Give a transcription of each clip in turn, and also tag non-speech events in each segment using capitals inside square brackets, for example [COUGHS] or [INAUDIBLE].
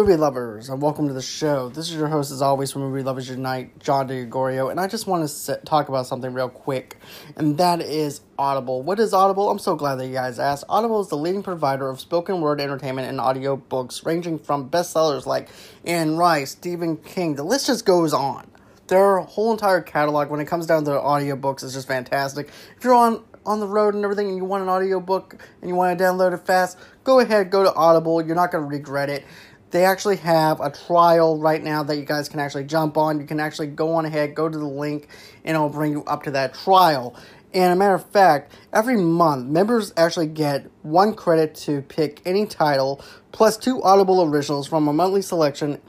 movie lovers, and welcome to the show. This is your host, as always, from Movie Lovers Unite, John DeGorio, and I just want to sit, talk about something real quick, and that is Audible. What is Audible? I'm so glad that you guys asked. Audible is the leading provider of spoken word entertainment and audio books, ranging from bestsellers like Anne Rice, Stephen King. The list just goes on. Their whole entire catalog, when it comes down to audiobooks, is just fantastic. If you're on on the road and everything and you want an audiobook and you want to download it fast, go ahead, go to Audible. You're not going to regret it. They actually have a trial right now that you guys can actually jump on. You can actually go on ahead, go to the link, and it'll bring you up to that trial. And a matter of fact, every month, members actually get one credit to pick any title, plus two Audible originals from a monthly selection,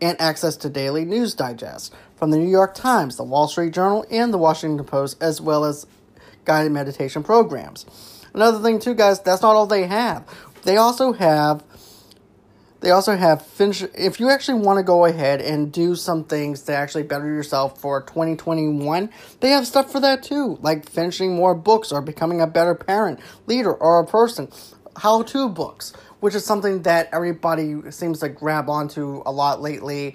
and access to daily news digests from the New York Times, the Wall Street Journal, and the Washington Post, as well as guided meditation programs. Another thing, too, guys, that's not all they have. They also have they also have finish. If you actually want to go ahead and do some things to actually better yourself for 2021, they have stuff for that too, like finishing more books or becoming a better parent, leader, or a person. How to books, which is something that everybody seems to grab onto a lot lately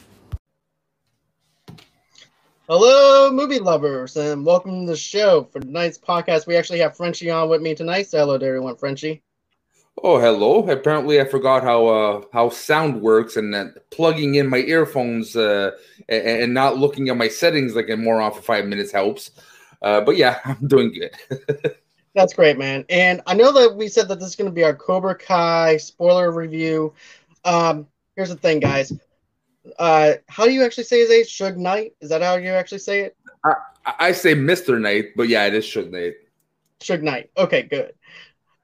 Hello, movie lovers, and welcome to the show. For tonight's podcast, we actually have Frenchie on with me tonight. Say hello to everyone, Frenchie. Oh, hello. Apparently, I forgot how uh, how sound works, and that plugging in my earphones uh, and, and, not looking at my settings like I'm more on for five minutes helps. Uh, but yeah, [LAUGHS] I'm doing good. [LAUGHS] That's great, man. And I know that we said that this is going to be our Cobra Kai spoiler review. Um, here's the thing, guys uh, how do you actually say his age? Suge Knight? Is that how you actually say it? I, I say Mr. Knight, but yeah, it is Suge Knight. Suge Knight. Okay, good.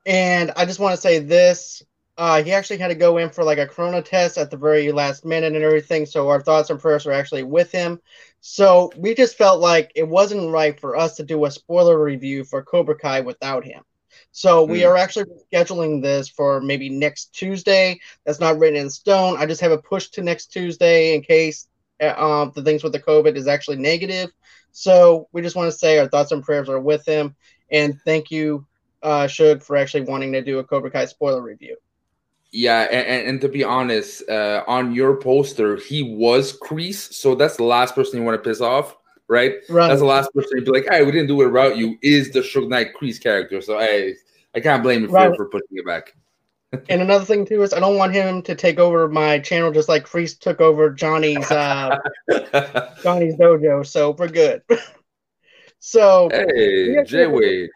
And I just want to say this. Uh, he actually had to go in for like a corona test at the very last minute and everything. So our thoughts and prayers are actually with him. So we just felt like it wasn't right for us to do a spoiler review for Cobra Kai without him. So we mm. are actually scheduling this for maybe next Tuesday. That's not written in stone. I just have a push to next Tuesday in case uh, um, the things with the COVID is actually negative. So we just want to say our thoughts and prayers are with him, and thank you, uh, Suge, for actually wanting to do a Cobra Kai spoiler review. Yeah, and, and to be honest, uh, on your poster, he was Kreese, so that's the last person you want to piss off right? Right. That's the last person to be like, "Hey, we didn't do it about you." Is the Suge Knight Kreese character? So I, I can't blame him for, right. for putting it back. [LAUGHS] and another thing too is I don't want him to take over my channel just like Kreese took over Johnny's uh, [LAUGHS] Johnny's dojo. So we're good. [LAUGHS] so hey, Jay Wade.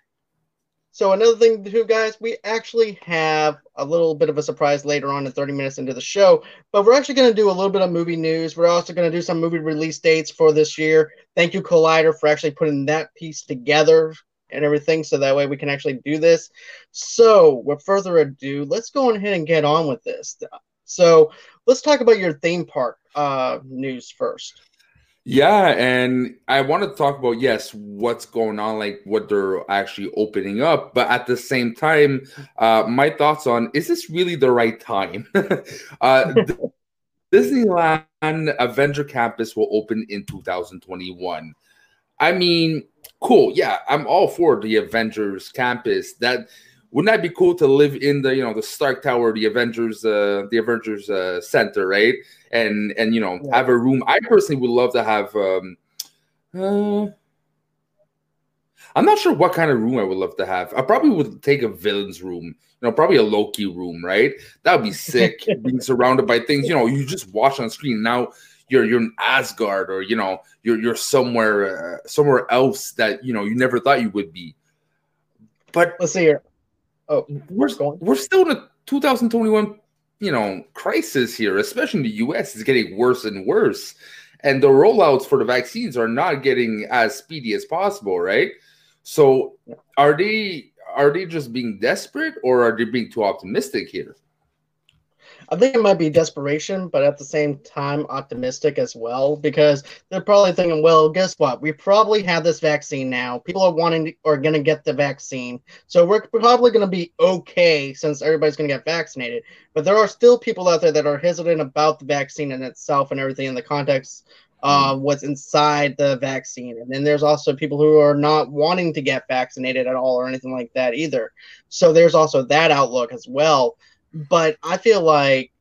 So another thing too, guys, we actually have a little bit of a surprise later on in 30 minutes into the show, but we're actually going to do a little bit of movie news. We're also going to do some movie release dates for this year. Thank you, Collider, for actually putting that piece together and everything, so that way we can actually do this. So, with further ado, let's go ahead and get on with this. So, let's talk about your theme park uh, news first. Yeah, and I want to talk about yes, what's going on, like what they're actually opening up, but at the same time, uh, my thoughts on is this really the right time? [LAUGHS] uh, [LAUGHS] Disneyland Avenger Campus will open in 2021. I mean, cool. Yeah, I'm all for the Avengers Campus. That wouldn't that be cool to live in the you know the Stark Tower, the Avengers, uh, the Avengers uh, Center, right? And and you know yeah. have a room. I personally would love to have. Um, uh, I'm not sure what kind of room I would love to have. I probably would take a villain's room, you know, probably a Loki room, right? That would be sick. [LAUGHS] being surrounded by things, you know, you just watch on screen. Now you're you're in Asgard, or you know, you're you're somewhere uh, somewhere else that you know you never thought you would be. But let's see here. Oh, we're going. We're still in a 2021, you know, crisis here, especially in the U.S. It's getting worse and worse, and the rollouts for the vaccines are not getting as speedy as possible, right? So, are they are they just being desperate, or are they being too optimistic here? I think it might be desperation, but at the same time optimistic as well, because they're probably thinking, well, guess what? We probably have this vaccine now. People are wanting to, are going to get the vaccine, so we're probably going to be okay since everybody's going to get vaccinated. But there are still people out there that are hesitant about the vaccine in itself and everything in the context of mm. what's inside the vaccine. And then there's also people who are not wanting to get vaccinated at all or anything like that either. So there's also that outlook as well but I feel like,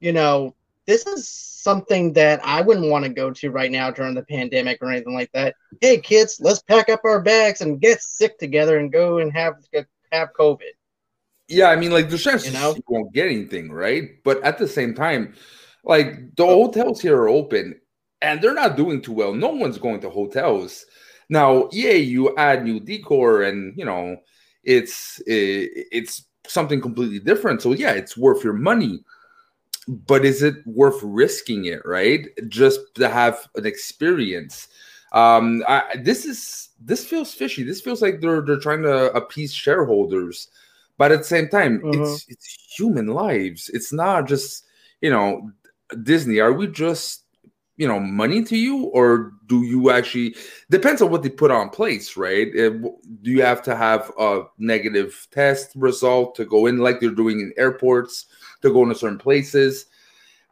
you know, this is something that I wouldn't want to go to right now during the pandemic or anything like that. Hey, kids, let's pack up our bags and get sick together and go and have have COVID. Yeah, I mean, like the chances you, know? won't get anything, right? But at the same time, like the hotels here are open and they're not doing too well. No one's going to hotels now. Yeah, you add new decor and you know it's eh, it's something completely different. So yeah, it's worth your money. But is it worth risking it, right? Just to have an experience. Um, I, this is this feels fishy. This feels like they're they're trying to appease shareholders, but at the same time, mm-hmm. it's it's human lives. It's not just you know Disney. Are we just you know money to you or do you actually depends on what they put on place right? Uh, do you have to have a negative test result to go in like they're doing in airports to go into certain places?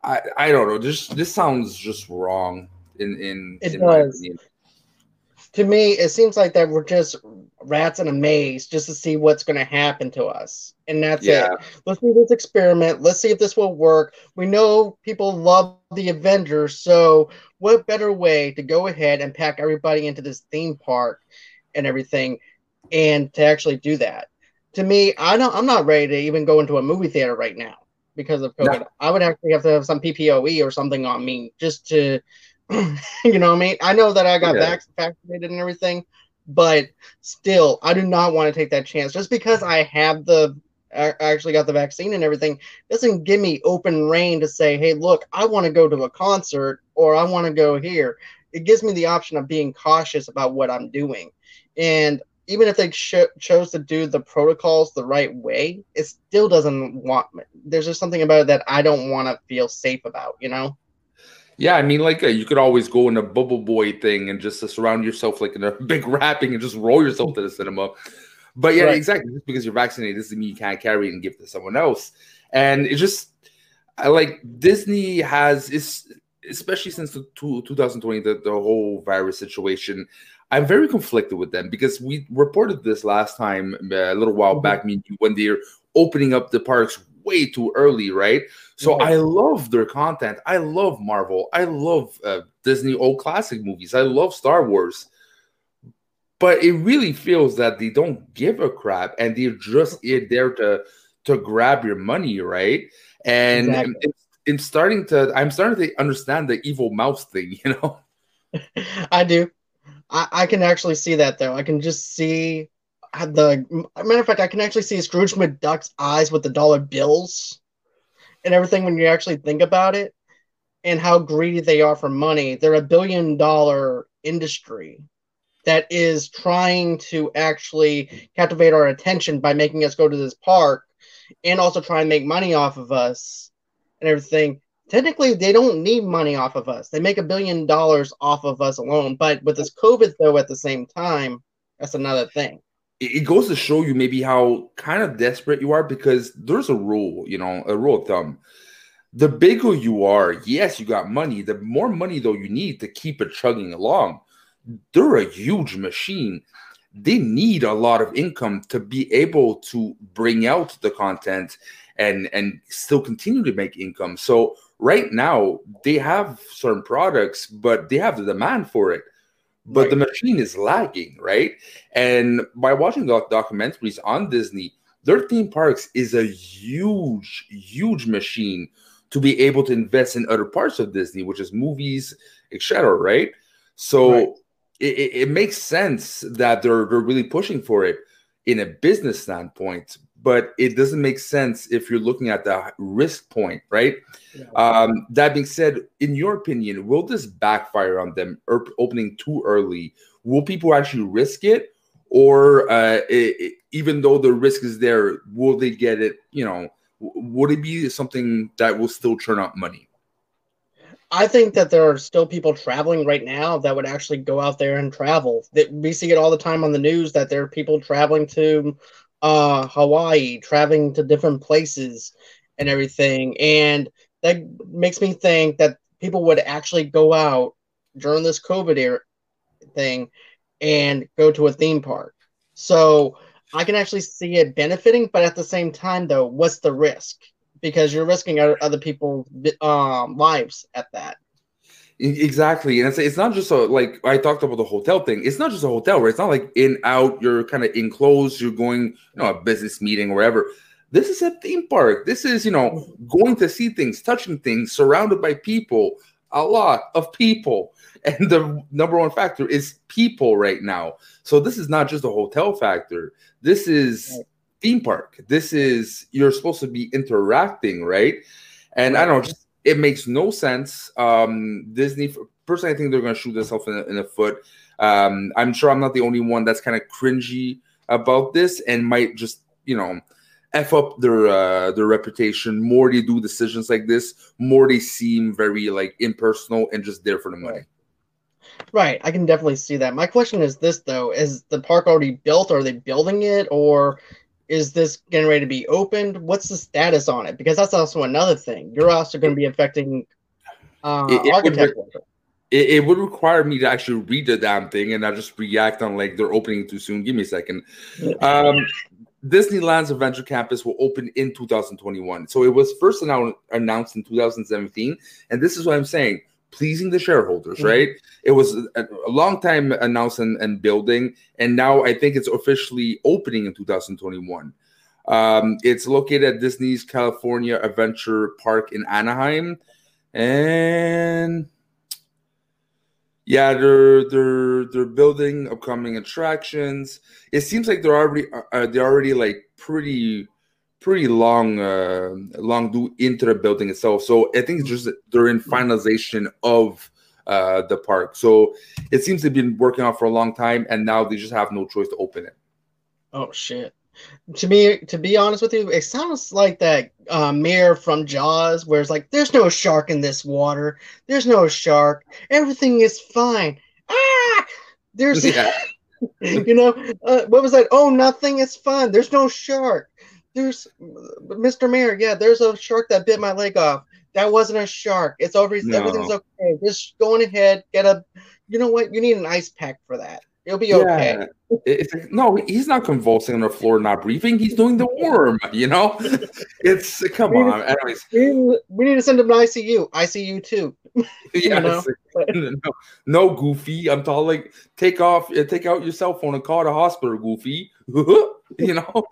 I i don't know. This this sounds just wrong in in it in does. to me, it seems like that we're just rats in a maze just to see what's going to happen to us. And that's yeah. it. Let's do this experiment. Let's see if this will work. We know people love the Avengers, so what better way to go ahead and pack everybody into this theme park and everything and to actually do that? To me, I don't I'm not ready to even go into a movie theater right now because of COVID. No. I would actually have to have some PPOE or something on me just to [CLEARS THROAT] you know what I mean? I know that I got yeah. vaccinated and everything, but still, I do not want to take that chance. Just because I have the I actually got the vaccine and everything doesn't give me open reign to say, hey, look, I want to go to a concert or I want to go here. It gives me the option of being cautious about what I'm doing. And even if they cho- chose to do the protocols the right way, it still doesn't want me. There's just something about it that I don't want to feel safe about, you know? Yeah, I mean, like uh, you could always go in a bubble boy thing and just uh, surround yourself like in a [LAUGHS] big wrapping and just roll yourself to the cinema. But yeah, right. exactly. Just because you're vaccinated doesn't mean you can't carry it and give it to someone else. And it just, I like Disney has is especially since the two, 2020 the, the whole virus situation. I'm very conflicted with them because we reported this last time uh, a little while mm-hmm. back when they're opening up the parks way too early, right? So I love their content. I love Marvel. I love uh, Disney old classic movies. I love Star Wars. But it really feels that they don't give a crap and they're just there to to grab your money, right? And exactly. it's, it's starting to I'm starting to understand the evil mouse thing, [LAUGHS] you know. [LAUGHS] I do. I, I can actually see that though. I can just see the matter of fact, I can actually see Scrooge McDuck's eyes with the dollar bills and everything when you actually think about it and how greedy they are for money. They're a billion dollar industry that is trying to actually captivate our attention by making us go to this park and also try and make money off of us and everything. Technically, they don't need money off of us. They make a billion dollars off of us alone. But with this COVID, though, at the same time, that's another thing it goes to show you maybe how kind of desperate you are because there's a rule, you know, a rule of thumb. The bigger you are, yes, you got money. The more money though you need to keep it chugging along. They're a huge machine. They need a lot of income to be able to bring out the content and and still continue to make income. So right now they have certain products, but they have the demand for it but right. the machine is lagging, right? And by watching the documentaries on Disney, their theme parks is a huge, huge machine to be able to invest in other parts of Disney, which is movies, etc. Right? So right. It, it makes sense that they're they're really pushing for it in a business standpoint but it doesn't make sense if you're looking at the risk point, right? Yeah. Um, that being said, in your opinion, will this backfire on them er- opening too early? Will people actually risk it, or uh, it, it, even though the risk is there, will they get it? You know, would it be something that will still churn out money? I think that there are still people traveling right now that would actually go out there and travel. That we see it all the time on the news that there are people traveling to uh, Hawaii, traveling to different places and everything, and that makes me think that people would actually go out during this COVID era thing and go to a theme park. So I can actually see it benefiting, but at the same time, though, what's the risk? Because you're risking other people's um, lives at that. Exactly, and it's, it's not just a like I talked about the hotel thing. It's not just a hotel, right? It's not like in out. You're kind of enclosed. You're going, you know, a business meeting or whatever. This is a theme park. This is, you know, going to see things, touching things, surrounded by people, a lot of people. [LAUGHS] And the number one factor is people right now. So this is not just a hotel factor. This is theme park. This is you're supposed to be interacting, right? And. I don't know, just, it makes no sense. Um, Disney, personally, I think they're going to shoot themselves in, in the foot. Um, I'm sure I'm not the only one that's kind of cringy about this and might just, you know, f up their uh, their reputation. More they do decisions like this, more they seem very like impersonal and just there for the money. Right, I can definitely see that. My question is this though: Is the park already built? Are they building it, or is this getting ready to be opened? What's the status on it? Because that's also another thing. You're also going to be affecting uh, it, it architect. Would re- it, it, would require me to actually read the damn thing and not just react on like they're opening too soon. Give me a second. Um, Disneyland's Adventure Campus will open in 2021. So it was first announced in 2017. And this is what I'm saying pleasing the shareholders, mm-hmm. right? It was a, a, long time announced and, and, building. And now I think it's officially opening in 2021. Um, it's located at Disney's California Adventure Park in Anaheim. And yeah, they're they're they're building upcoming attractions. It seems like they're already uh, uh, they're already like pretty pretty long uh, long do into the building itself. So I think it's just they're finalization of uh, the park. So it seems they've been working on for a long time, and now they just have no choice to open it. Oh shit! to me, to be honest with you, it sounds like that uh, mayor from Jaws, where it's like, "There's no shark in this water. There's no shark. Everything is fine." Ah, there's, [LAUGHS] yeah. [LAUGHS] you know, uh, what was that? Oh, nothing is fun. There's no shark. There's, Mr. Mayor. Yeah, there's a shark that bit my leg off. That wasn't a shark. It's over. No. Everything's okay. Just going ahead. Get a. You know what? You need an ice pack for that. It'll be okay. It's like, no, he's not convulsing on the floor, not breathing. He's doing the worm. You know, [LAUGHS] it's come we on. Anyways, we need to send him to ICU. ICU too. [LAUGHS] Yeah, [LAUGHS] no, no, Goofy. I'm talking like take off, take out your cell phone and call the hospital, Goofy. [LAUGHS] you know,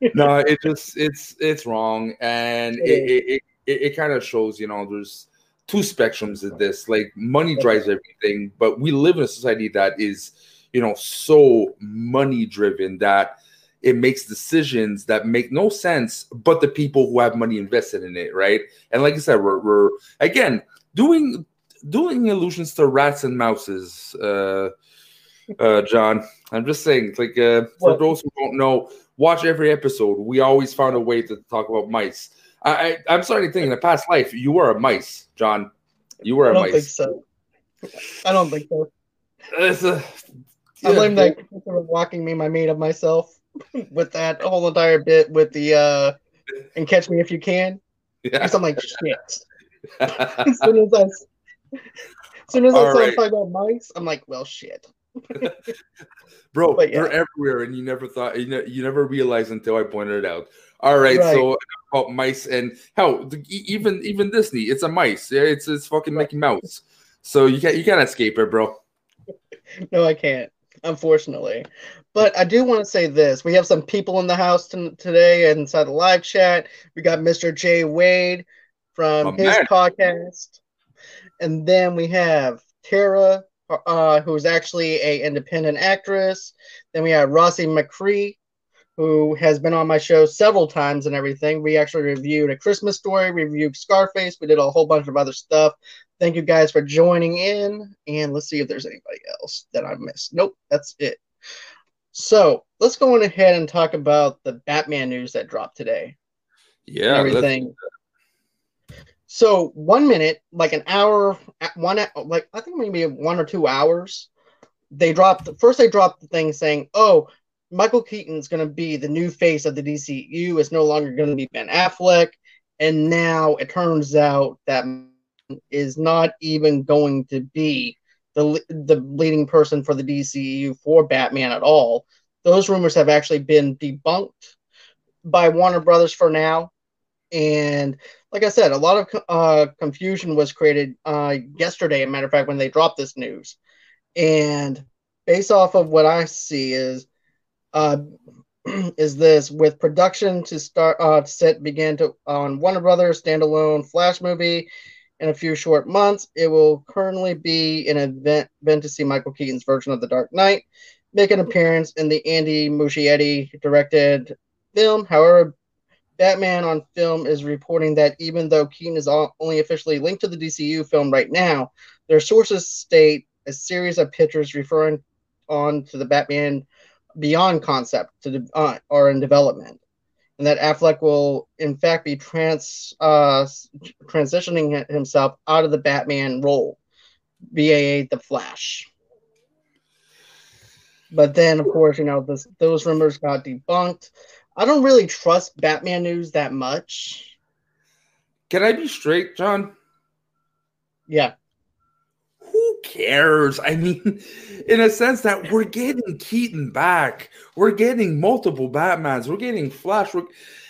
[LAUGHS] no, it just it's it's wrong, and it it, it, it, it kind of shows. You know, there's two spectrums of this. Like money drives everything, but we live in a society that is, you know, so money driven that it makes decisions that make no sense, but the people who have money invested in it, right? And like I said, we're, we're again doing doing illusions to rats and mouses, uh, uh, John. I'm just saying, like uh, for those who don't know, watch every episode. We always found a way to talk about mice. I, I am starting to think in a past life you were a mice, John. You were a mice. I don't think so. I don't think so. It's a, yeah, I blame that for walking me my mate of myself [LAUGHS] with that whole entire bit with the uh and catch me if you can. Yeah. I'm like shit. [LAUGHS] as soon as I as soon as I saw right. talk about mice, I'm like, well shit. [LAUGHS] Bro, yeah. they're everywhere, and you never thought you, ne- you never realized until I pointed it out. All right, right. so about mice and hell, even even Disney, it's a mice. Yeah, it's it's fucking Mickey Mouse. So you can't you can't escape it, bro. [LAUGHS] no, I can't, unfortunately. But I do want to say this: we have some people in the house t- today inside the live chat. We got Mr. Jay Wade from My his man. podcast, and then we have Tara, uh, who's actually a independent actress. Then we have Rossi McCree, who has been on my show several times and everything. We actually reviewed A Christmas Story, we reviewed Scarface, we did a whole bunch of other stuff. Thank you guys for joining in, and let's see if there's anybody else that I missed. Nope, that's it. So let's go on ahead and talk about the Batman news that dropped today. Yeah, everything. So one minute, like an hour, one like I think maybe one or two hours, they dropped first. They dropped the thing saying, "Oh, Michael Keaton's going to be the new face of the DCU. It's no longer going to be Ben Affleck." And now it turns out that is not even going to be the the leading person for the DCU for Batman at all. Those rumors have actually been debunked by Warner Brothers for now. And like I said, a lot of uh, confusion was created uh, yesterday. A matter of fact, when they dropped this news, and based off of what I see is uh, [CLEARS THROAT] is this with production to start uh, set began to on Warner Brothers standalone Flash movie in a few short months. It will currently be an event, event to see Michael Keaton's version of The Dark Knight make an appearance in the Andy Muschietti directed film. However, Batman on film is reporting that even though Keaton is only officially linked to the DCU film right now, their sources state a series of pictures referring on to the Batman Beyond concept to uh, are in development and that Affleck will, in fact, be trans uh, transitioning himself out of the Batman role, BAA the Flash. But then, of course, you know, this, those rumors got debunked. I don't really trust Batman news that much. Can I be straight, John? Yeah who cares? I mean, [LAUGHS] in a sense that we're getting Keaton back, we're getting multiple Batmans, we're getting Flash. We're,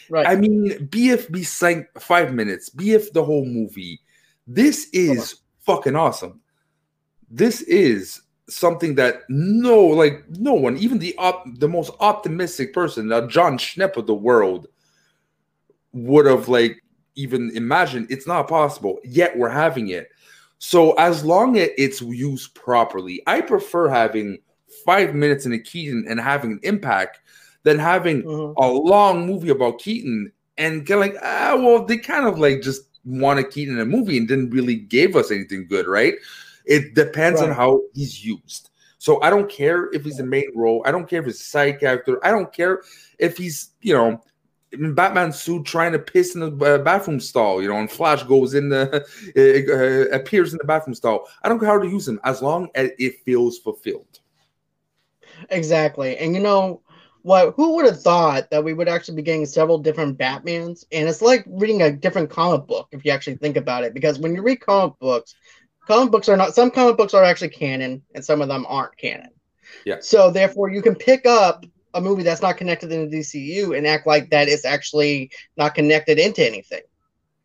right. I mean, BFB five minutes, BF the whole movie. This is fucking awesome. This is something that no, like no one, even the op, the most optimistic person, uh, Jon Schnepp of the world, would have like even imagined. It's not possible. Yet we're having it so as long as it's used properly, I prefer having five minutes in a Keaton and having an impact than having mm-hmm. a long movie about Keaton and get like, ah, well, they kind of like just wanted Keaton in a movie and didn't really give us anything good, right? It depends right. on how he's used. So I don't care if he's the main role. I don't care if he's a side character. I don't care if he's, you know, in Batman suit trying to piss in the uh, bathroom stall, you know, and Flash goes in the [LAUGHS] uh, appears in the bathroom stall. I don't care how to use him as long as it feels fulfilled. Exactly, and you know what? Who would have thought that we would actually be getting several different Batmans? And it's like reading a different comic book if you actually think about it, because when you read comic books, comic books are not. Some comic books are actually canon, and some of them aren't canon. Yeah. So therefore, you can pick up a movie that's not connected in the DCU and act like that is actually not connected into anything.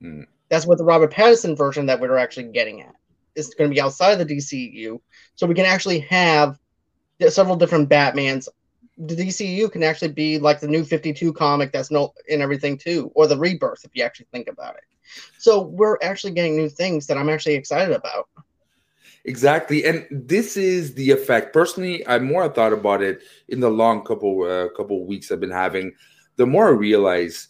Mm. That's what the Robert Pattinson version that we're actually getting at. is going to be outside of the DCU, so we can actually have several different Batmans. The DCU can actually be like the new 52 comic that's no in everything too, or the rebirth if you actually think about it. So we're actually getting new things that I'm actually excited about. Exactly, and this is the effect. Personally, I more thought about it in the long couple uh, couple weeks I've been having. The more I realize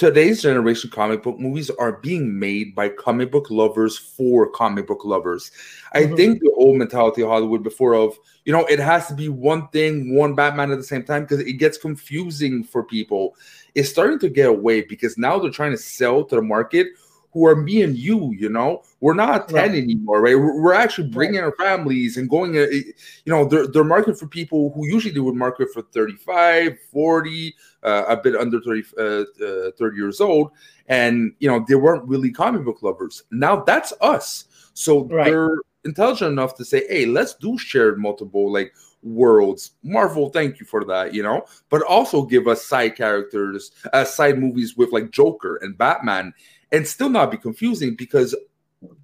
today's generation comic book movies are being made by comic book lovers for comic book lovers. Mm-hmm. I think the old mentality of Hollywood before of you know it has to be one thing, one Batman at the same time because it gets confusing for people. It's starting to get away because now they're trying to sell to the market who are me and you, you know, we're not 10 right. anymore, right? We're, we're actually bringing right. our families and going, uh, you know, they're, they're marketing for people who usually they would market for 35, 40, uh, a bit under 30, uh, uh, 30 years old. And, you know, they weren't really comic book lovers. Now that's us. So right. they're intelligent enough to say, hey, let's do shared multiple, like, worlds. Marvel, thank you for that, you know, but also give us side characters, uh, side movies with like Joker and Batman and still not be confusing because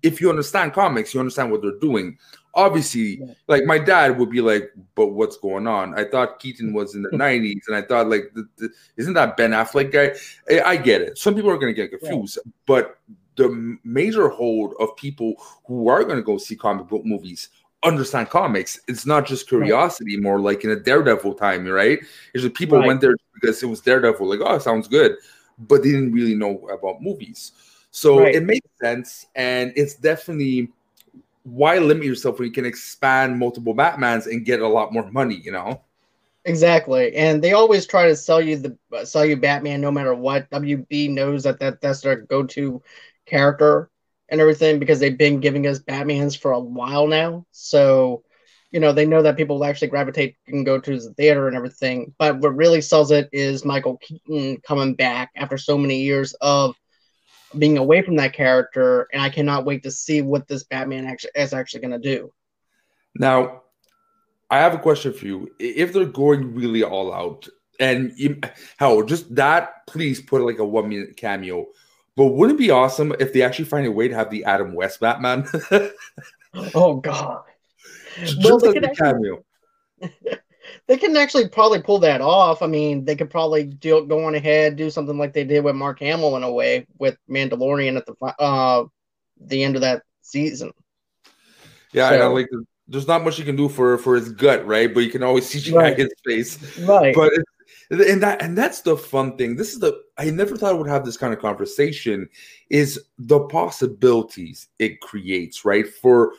if you understand comics, you understand what they're doing. Obviously, like my dad would be like, "But what's going on?" I thought Keaton was in the [LAUGHS] '90s, and I thought like, the, the, "Isn't that Ben Affleck guy?" I, I get it. Some people are going to get confused, yeah. but the major hold of people who are going to go see comic book movies understand comics. It's not just curiosity, right. more like in a Daredevil time, right? It's just people right. went there because it was Daredevil, like, oh, sounds good but they didn't really know about movies. So right. it makes sense, and it's definitely why limit yourself when you can expand multiple Batmans and get a lot more money, you know? Exactly, and they always try to sell you the uh, sell you Batman no matter what. WB knows that, that that's their go to character and everything because they've been giving us Batmans for a while now. So, you know, they know that people will actually gravitate and go to the theater and everything. But what really sells it is Michael Keaton coming back after so many years of being away from that character, and I cannot wait to see what this Batman actually is actually going to do. Now, I have a question for you. If they're going really all out, and hell, just that, please put like a one minute cameo. But wouldn't it be awesome if they actually find a way to have the Adam West Batman? [LAUGHS] oh God! Just well, like a cameo. [LAUGHS] they can actually probably pull that off. I mean, they could probably do go on ahead, do something like they did with Mark Hamill in a way with Mandalorian at the uh the end of that season. Yeah, so, I know, like there's not much you can do for for his gut, right? But you can always see right. his face, right? But and that and that's the fun thing. This is the I never thought I would have this kind of conversation. Is the possibilities it creates, right? For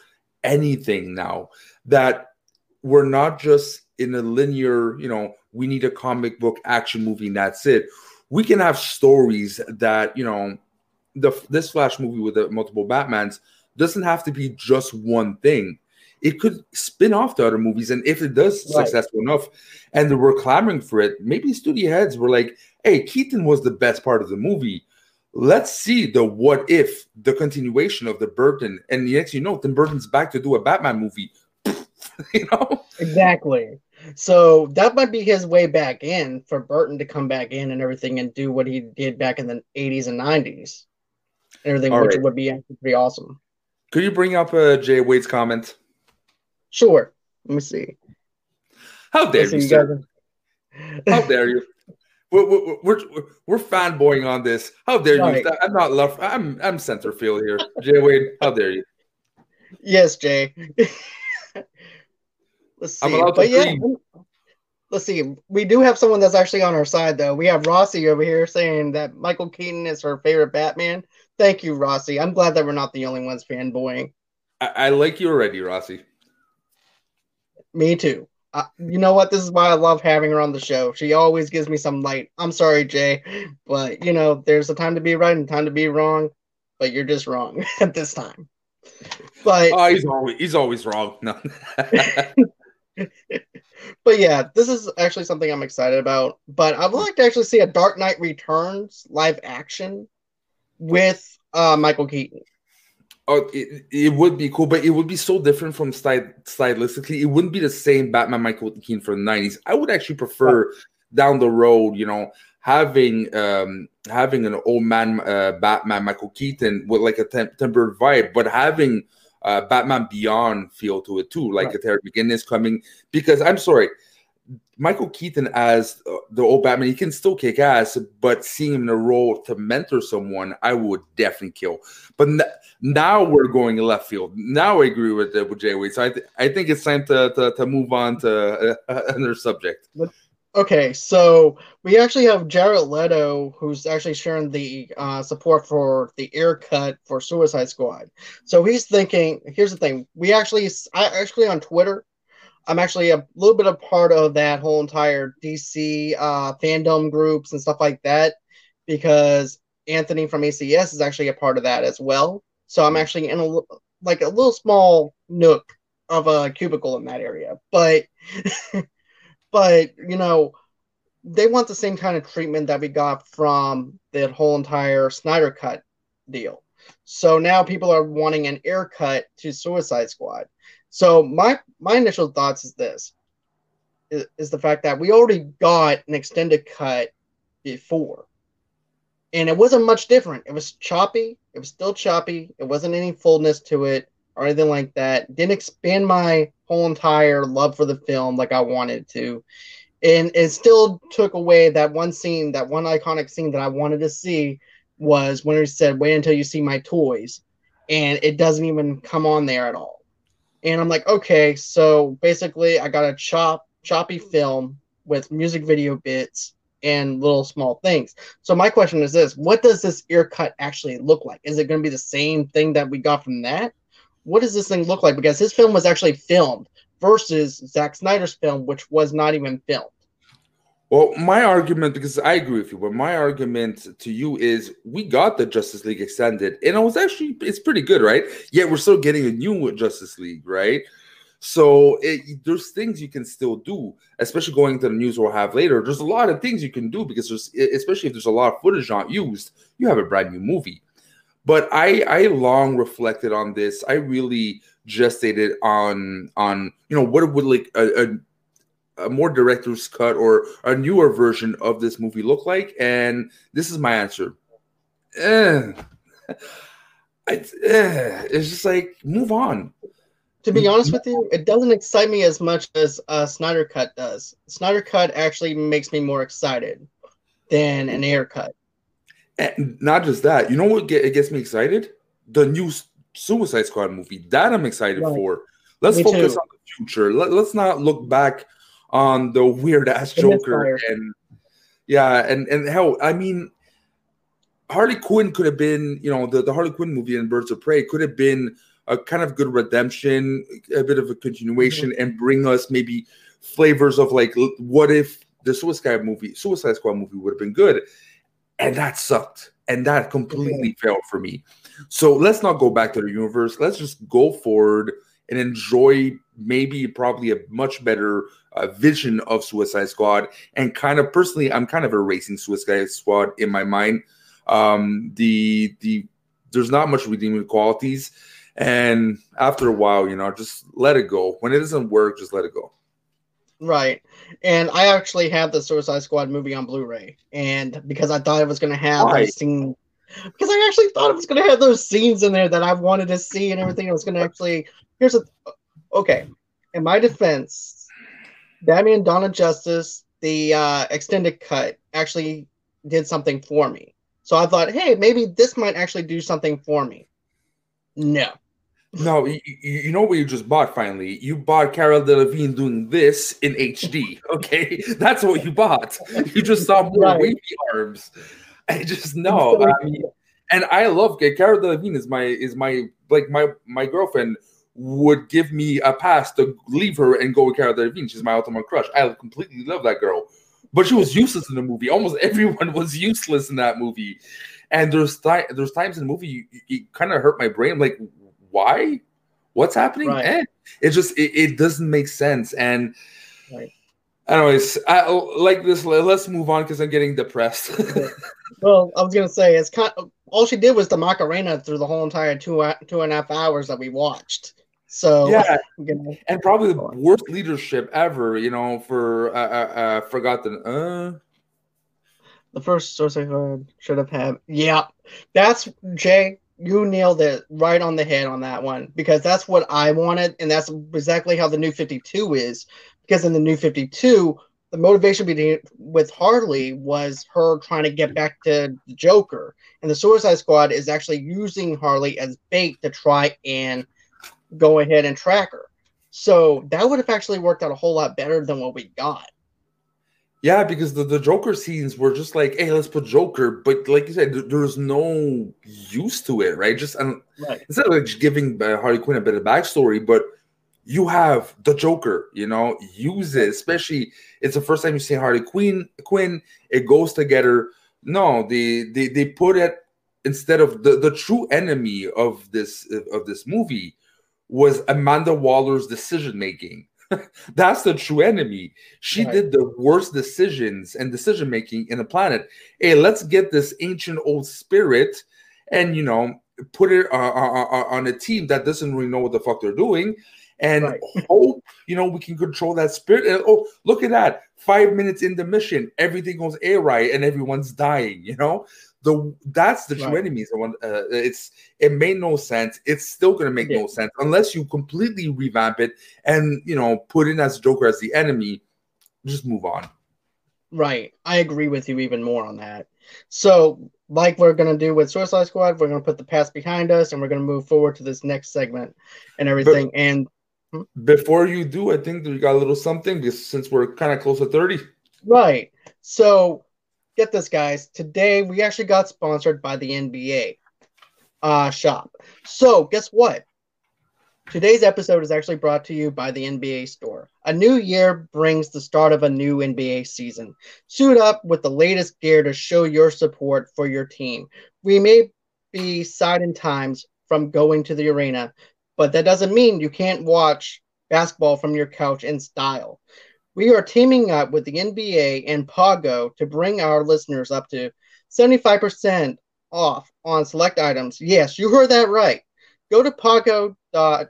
anything now that we're not just in a linear, you know, we need a comic book action movie and that's it. We can have stories that, you know, the this Flash movie with the multiple Batmans doesn't have to be just one thing it could spin off to other movies. And if it does right. successful enough and they were clamoring for it, maybe studio heads were like, hey, Keaton was the best part of the movie. Let's see the what if, the continuation of the Burton. And next you know, Tim Burton's back to do a Batman movie. [LAUGHS] you know? Exactly. So that might be his way back in for Burton to come back in and everything and do what he did back in the 80s and 90s. And everything, All which right. would be pretty awesome. Could you bring up uh, Jay Wade's comment? Sure. Let me see. How dare you, sir? How dare you? We're, we're, we're, we're fanboying on this. How dare you? I'm not love. I'm I'm center field here. Jay Wade, how dare you? Yes, Jay. [LAUGHS] let's see. but yeah, let's see. We do have someone that's actually on our side, though. We have Rossi over here saying that Michael Keaton is her favorite Batman. Thank you, Rossi. I'm glad that we're not the only ones fanboying. I, I like you already, Rossi. Me too. Uh, you know what? This is why I love having her on the show. She always gives me some light. I'm sorry, Jay, but you know, there's a time to be right and time to be wrong, but you're just wrong [LAUGHS] at this time. But oh, he's always he's always wrong. No. [LAUGHS] but yeah, this is actually something I'm excited about. But I would like to actually see a Dark Knight Returns live action with uh, Michael Keaton. Oh, it, it would be cool, but it would be so different from style, stylistically. It wouldn't be the same Batman Michael Keaton from the '90s. I would actually prefer down the road, you know, having um having an old man uh, Batman Michael Keaton with like a temp- tempered vibe, but having uh, Batman Beyond feel to it too, like right. a Terry McGinnis coming. Because I'm sorry, Michael Keaton as uh, the old Batman, he can still kick ass, but seeing him in a role to mentor someone, I would definitely kill. But n- now we're going left field. Now I agree with uh, with Jay Wade. So I, th- I think it's time to, to, to move on to uh, [LAUGHS] another subject. Okay, so we actually have Jared Leto, who's actually sharing the uh, support for the Ayer cut for Suicide Squad. So he's thinking. Here's the thing: we actually, I actually on Twitter I'm actually a little bit of part of that whole entire DC uh, fandom groups and stuff like that because Anthony from ACS is actually a part of that as well. So I'm actually in a like a little small nook of a cubicle in that area, but [LAUGHS] but you know they want the same kind of treatment that we got from that whole entire Snyder cut deal. So now people are wanting an Ayer cut to Suicide Squad. So my my initial thoughts is this is, is the fact that we already got an extended cut before. And it wasn't much different. It was choppy. It was still choppy. It wasn't any fullness to it or anything like that. Didn't expand my whole entire love for the film like I wanted to. And it still took away that one scene, that one iconic scene that I wanted to see was when he said, Wait until you see my toys. And it doesn't even come on there at all and I'm like, okay, so basically I got a chop choppy film with music video bits and little small things. So my question is this: What does this Ayer cut actually look like? Is it going to be the same thing that we got from that? What does this thing look like? Because his film was actually filmed versus Zack Snyder's film, which was not even filmed. Well, my argument, because I agree with you, but my argument to you is we got the Justice League extended, and it was actually it's pretty good, right? Yet we're still getting a new Justice League, right? So it, there's things you can still do, especially going to the news we'll have later. There's a lot of things you can do because there's, especially if there's a lot of footage not used, you have a brand new movie. But I, I long reflected on this. I really gestated on, on you know, what would like a, a a more director's cut or a newer version of this movie look like? And this is my answer. Eh. [LAUGHS] It's, eh. it's just like move on. To be honest with you, it doesn't excite me as much as uh, Snyder Cut does. Snyder Cut actually makes me more excited than an Ayer cut. And not just that, you know what get, it gets me excited? The new Suicide Squad movie. That I'm excited right. for. Let's me focus too. on the future. Let, let's not look back on the weird ass Joker and yeah, and and hell, I mean, Harley Quinn could have been, you know, the, the Harley Quinn movie and Birds of Prey could have been a kind of good redemption, a bit of a continuation, mm-hmm. and bring us maybe flavors of like, what if the Suicide movie, Suicide Squad movie would have been good, and that sucked, and that completely mm-hmm. failed for me. So let's not go back to the universe. Let's just go forward and enjoy maybe probably a much better uh, vision of Suicide Squad. And kind of personally, I'm kind of erasing Suicide Squad in my mind. Um, the the there's not much redeeming qualities, and after a while, you know, just let it go. When it doesn't work, just let it go. Right. And I actually have the Suicide Squad movie on Blu-ray, and because I thought it was going to have Why? scene, because I actually thought it was going to have those scenes in there that I wanted to see and everything. It was going to actually. Here's a. Okay, in my defense, Batman Dawn of Justice, the uh, extended cut, actually did something for me. So I thought, hey, maybe this might actually do something for me. No. No, you, you know what you just bought finally? You bought Cara Delevingne doing this in HD. [LAUGHS] Okay, that's what you bought. You just saw more right. wavy arms. [LAUGHS] I just know. I mean, and I love Cara Delevingne is my is my like my my girlfriend would give me a pass to leave her and go with Cara Delevingne. She's my ultimate crush. I completely love that girl, but she was useless in the movie. Almost [LAUGHS] everyone was useless in that movie. And there's th- there's times in the movie you, you kind of hurt my brain. Like, why? What's happening? Right. And it just it, it, doesn't make sense. And right. anyways, I like this. Let's move on because I'm getting depressed. [LAUGHS] well, I was gonna say it's kind. Of, all she did was the Macarena through the whole entire two two and a half hours that we watched. So yeah, and probably the worst leadership ever. You know, for uh, uh, uh forgotten. Uh, the first source I heard should have had. Yeah, that's Jay. You nailed it right on the head on that one because that's what I wanted, and that's exactly how the new Fifty Two is. Because in the new Fifty Two, the motivation with Harley was her trying to get back to the Joker, and the Suicide Squad is actually using Harley as bait to try and go ahead and track her. So that would have actually worked out a whole lot better than what we got. Yeah, because the, the Joker scenes were just like, hey, let's put Joker, but like you said, there's no use to it, right? Just um, right. instead of like giving uh, Harley Quinn a bit of backstory, but you have the Joker, you know, use it. Especially, it's the first time you see Harley Quinn. Quinn, it goes together. No, they they they put it instead of the the true enemy of this of this movie was Amanda Waller's decision making. [LAUGHS] That's the true enemy. She right. did the worst decisions and decision making in the planet. Hey, let's get this ancient old spirit and you know put it uh, uh, uh, uh on a team that doesn't really know what the fuck they're doing and right. hope you know we can control that spirit. And oh, look at that! Five minutes in the mission, everything goes a right and everyone's dying. You know, the that's the true right. enemies. Uh, it's it made no sense. It's still gonna make yeah. no sense unless you completely revamp it and you know put in as Joker as the enemy. Just move on. Right, I agree with you even more on that. So, like we're gonna do with Suicide Squad, we're gonna put the past behind us, and we're gonna move forward to this next segment and everything. But and hmm? before you do, I think we got a little something because since we're kind of close to thirty. Right. So get this, guys. Today we actually got sponsored by the NBA uh, shop. So guess what? Today's episode is actually brought to you by the NBA Store. A new year brings the start of a new NBA season. Suit up with the latest gear to show your support for your team. We may be in times from going to the arena, but that doesn't mean you can't watch basketball from your couch in style. We are teaming up with the NBA and Pago to bring our listeners up to 75% off on select items. Yes, you heard that right. Go to pago.co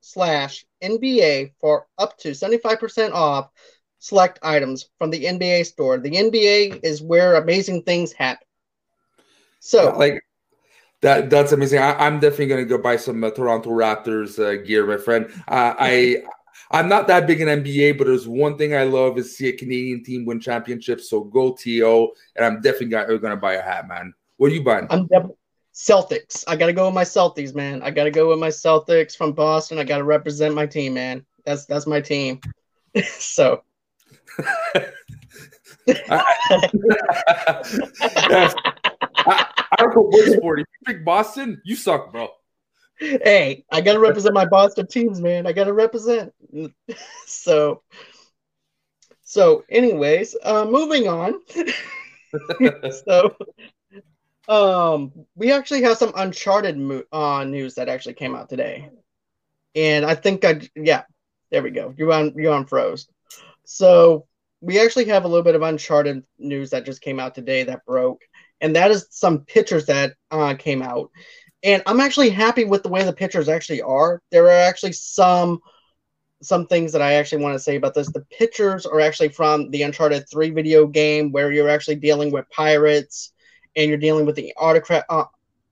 slash NBA for up to 75% off select items from the NBA store. The NBA is where amazing things happen. So, yeah, like that, that's amazing. I, am definitely going to go buy some uh, Toronto Raptors uh, gear, my friend. Uh, I I'm not that big in NBA, but there's one thing I love is see a Canadian team win championships. So go TO, and I'm definitely going to buy a hat, man. What are you buying? I'm definitely Celtics. I got to go with my Celtics, man. I got to go with my Celtics from Boston. I got to represent my team, man. That's that's my team. [LAUGHS] so. [LAUGHS] [LAUGHS] I, I, don't know what sport. If you pick Boston, you suck, bro. [LAUGHS] Hey, I gotta represent my Boston teams, man. I gotta represent. [LAUGHS] so, so, anyways, uh, moving on. [LAUGHS] so, um, we actually have some Uncharted mo- uh, news that actually came out today, and I think I yeah, there we go. You're on you're on froze. So we actually have a little bit of Uncharted news that just came out today that broke, and that is some pictures that uh, came out, and I'm actually happy with the way the pictures actually are. There are actually some some things that I actually want to say about this. The pictures are actually from the Uncharted 3 video game where you're actually dealing with pirates and you're dealing with the artifact, uh,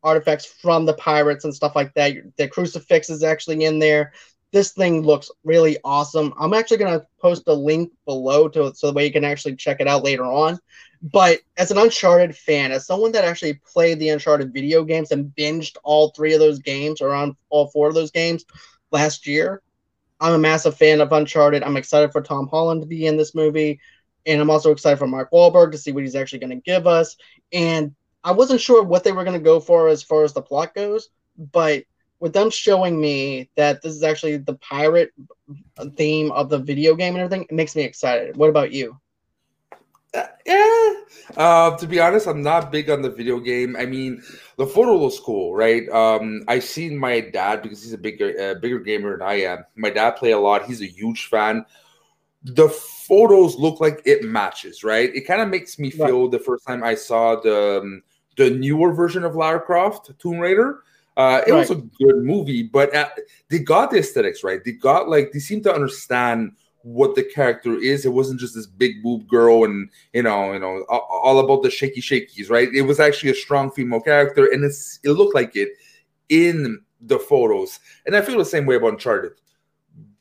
artifacts from the pirates and stuff like that. The crucifix is actually in there. This thing looks really awesome. I'm actually gonna post a link below to so the way you can actually check it out later on. But as an Uncharted fan, as someone that actually played the Uncharted video games and binged all three of those games or on all four of those games last year, I'm a massive fan of Uncharted. I'm excited for Tom Holland to be in this movie. And I'm also excited for Mark Wahlberg to see what he's actually going to give us. And I wasn't sure what they were going to go for as far as the plot goes, but with them showing me that this is actually the pirate theme of the video game and everything, it makes me excited. What about you? Uh, yeah. Uh, to be honest, I'm not big on the video game. I mean, the photo looks cool, right? Um, I've seen my dad because he's a bigger, uh, bigger gamer than I am. My dad play a lot. He's a huge fan the photos look like it matches, right? It kind of makes me feel right. the first time I saw the um, the newer version of Lara Croft, Tomb Raider. Uh, it right. was a good movie, but uh, they got the aesthetics right. They got like they seem to understand what the character is. It wasn't just this big boob girl and you know, you know, all about the shaky shakies, right? It was actually a strong female character, and it's it looked like it in the photos. And I feel the same way about Uncharted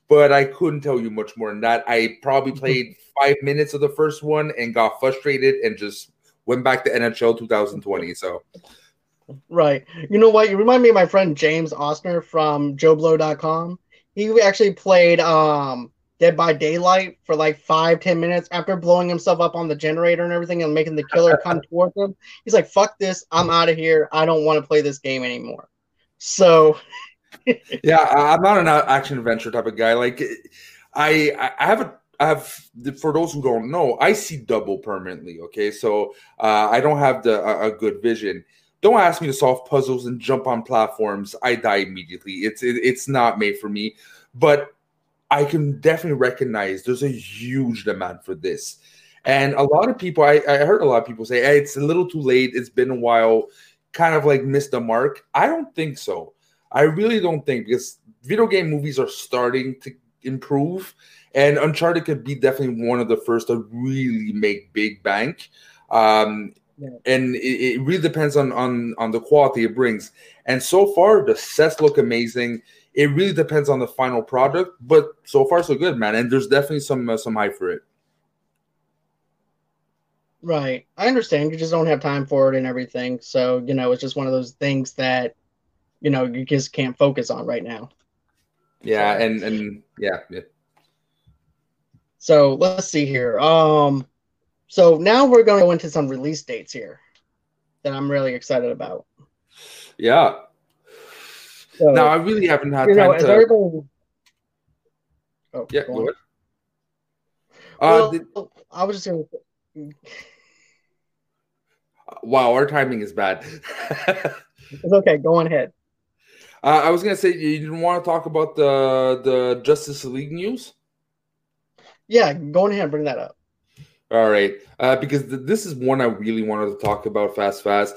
but I couldn't tell you much more than that. I probably mm-hmm. played five minutes of the first one and got frustrated and just went back to NHL 2020. So, right. You know what? You remind me of my friend James Ostner from JoeBlow.com. He actually played um, Dead by Daylight for like five, ten minutes after blowing himself up on the generator and everything and making the killer [LAUGHS] come towards him. He's like, fuck this. I'm out of here. I don't want to play this game anymore. So [LAUGHS] yeah, I'm not an action adventure type of guy. Like, I I have a I have for those who don't know, I see double permanently. Okay, so uh, I don't have the a, a, good vision. Don't ask me to solve puzzles and jump on platforms. I die immediately. It's it, it's not made for me. But I can definitely recognize there's a huge demand for this, and a lot of people. I, I heard a lot of people say, "Hey, it's a little too late. It's been a while." Kind of like missed the mark. I don't think so. I really don't think because video game movies are starting to improve, and Uncharted could be definitely one of the first to really make big bank. Um, yeah. And it, it, really depends on on on the quality it brings. And so far, the sets look amazing. It really depends on the final product, but so far so good, man. And there's definitely some uh, some hype for it. Right, I understand. You just don't have time for it and everything. So you know, it's just one of those things that you know you just can't focus on right now. Yeah, so, and and yeah, yeah. So let's see here. Um, so now we're going to go into some release dates here that I'm really excited about. Yeah. So, now I really haven't had time know, to. Everybody... Oh, yeah, go, ahead. Uh, well, did... I was just going. Wow, our timing is bad. [LAUGHS] it's okay. Go on ahead. Uh, I was gonna say you didn't want to talk about the the Justice League news. Yeah, go on ahead, and bring that up. All right, uh, because th- this is one I really wanted to talk about fast, fast,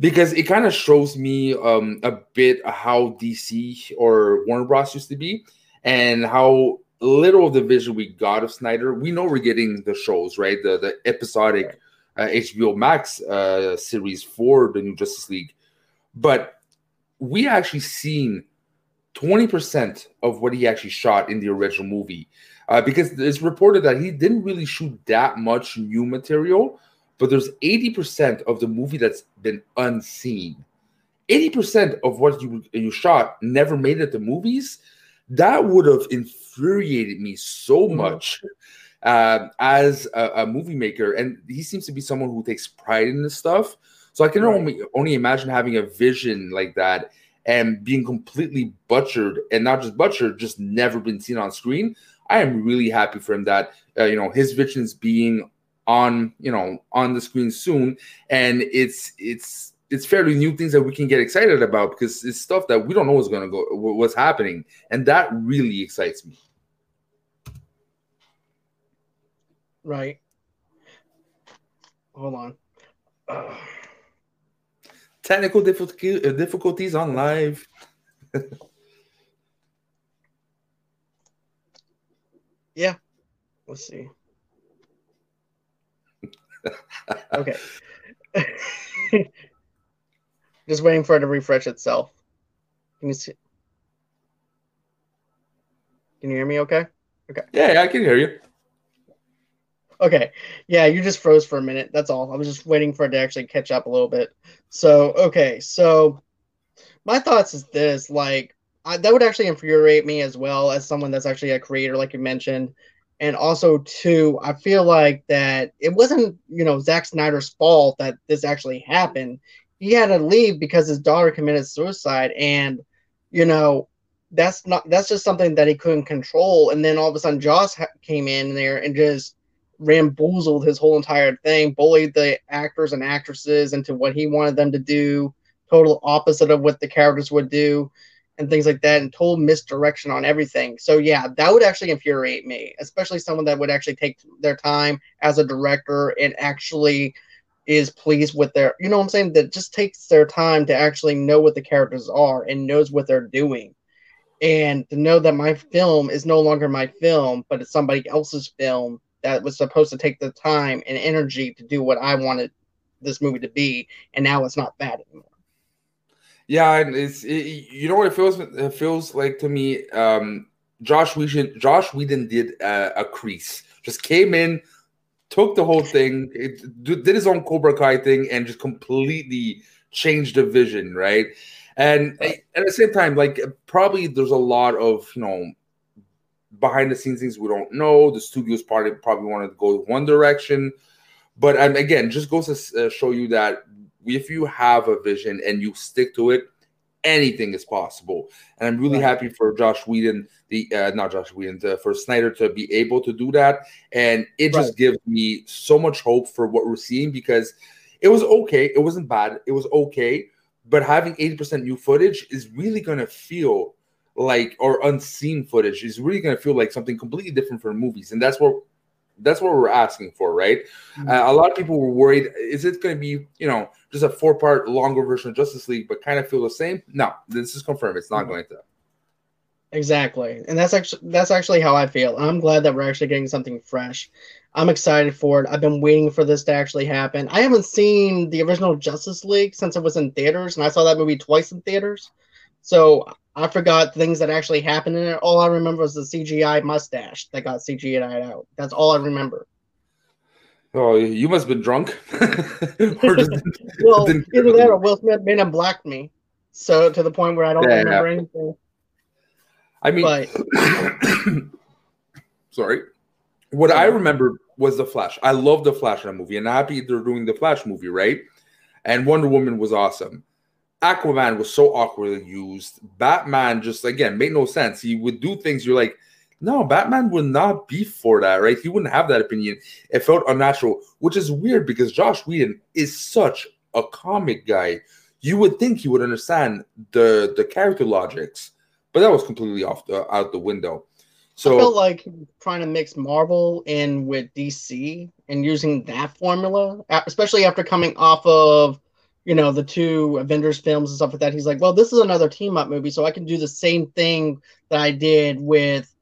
because it kind of shows me um, a bit how DC or Warner Bros. used to be, and how little of the vision we got of Snyder. We know we're getting the shows, right? The the episodic uh, HBO Max uh, series for the new Justice League, but we actually seen 20% of what he actually shot in the original movie uh, because it's reported that he didn't really shoot that much new material but there's 80% of the movie that's been unseen 80% of what you you shot never made it to movies that would have infuriated me so mm-hmm. much uh, as a, a, movie maker and he seems to be someone who takes pride in this stuff so I can right. only only imagine having a vision like that and being completely butchered, and not just butchered, just never been seen on screen. I am really happy for him that uh, you know his visions being on you know on the screen soon, and it's it's it's fairly new things that we can get excited about because it's stuff that we don't know what's going to go what's happening, and that really excites me. Right. Hold on. Uh [SIGHS] technical uh, difficulties on live. [LAUGHS] yeah. Let's see. Okay. [LAUGHS] Just waiting for it to refresh itself. Can you see? Can you hear me okay? Okay. Yeah, yeah I can hear you. Okay. Yeah, you just froze for a minute. That's all. I was just waiting for it to actually catch up a little bit. So, okay. So, my thoughts is this like, I, that would actually infuriate me as well as someone that's actually a creator, like you mentioned. And also, too, I feel like that it wasn't, you know, Zack Snyder's fault that this actually happened. He had to leave because his daughter committed suicide. And, you know, that's not, that's just something that he couldn't control. And then all of a sudden, Joss came in there and just, ramboozled his whole entire thing, bullied the actors and actresses into what he wanted them to do, total opposite of what the characters would do, and things like that, and total misdirection on everything. So yeah, that would actually infuriate me, especially someone that would actually take their time as a director and actually is pleased with their you know what I'm saying that just takes their time to actually know what the characters are and knows what they're doing and to know that my film is no longer my film but it's somebody else's film that was supposed to take the time and energy to do what I wanted this movie to be, and now it's not that anymore. Yeah, and it's it, you know what it feels it feels like to me. Um, Josh Whedon Josh Whedon did uh, a Kreese, just came in, took the whole thing, it, did his own Cobra Kai thing, and just completely changed the vision, right? And at the same time, like probably there's a lot of you know behind the scenes things we don't know. The studios probably probably wanted to go one direction, but um, again, just goes to uh, show you that if you have a vision and you stick to it, anything is possible. And I'm really right. happy for Josh Whedon, the uh, not Josh Whedon, for Snyder to be able to do that, and it just gives me so much hope for what we're seeing because it was okay, it wasn't bad, it was okay. But having 80% new footage is really going to feel like or unseen footage is really going to feel like something completely different from movies and that's what that's what we're asking for right mm-hmm. uh, a lot of people were worried is it going to be you know just a four part longer version of justice league but kind of feel the same no this is confirmed it's not mm-hmm. going to exactly and that's actually that's actually how i feel i'm glad that we're actually getting something fresh i'm excited for it i've been waiting for this to actually happen i haven't seen the original justice league since it was in theaters and i saw that movie twice in theaters so I forgot things that actually happened in it. All I remember was the CGI mustache that got CGI'd out. That's all I remember. Oh, you must have been drunk. [LAUGHS] [LAUGHS] well, either that or Will Smith made him black me. So to the point where I don't yeah, remember yeah. anything. I mean, but, [COUGHS] sorry. What I remember was the Flash. I love the Flash in that movie, and I'm happy they're doing the Flash movie, right? And Wonder Woman was awesome. Aquaman was so awkwardly used. Batman just again made no sense. He would do things you're like, no, Batman would not be for that, right? He wouldn't have that opinion. It felt unnatural, which is weird because Josh Whedon is such a comic guy. You would think he would understand the the character logics, but that was completely off the out the window. So I felt like trying to mix Marvel in with DC and using that formula, especially after coming off of you know the two Avengers films and stuff like that. He's like, well, this is another team up movie, so I can do the same thing that I did with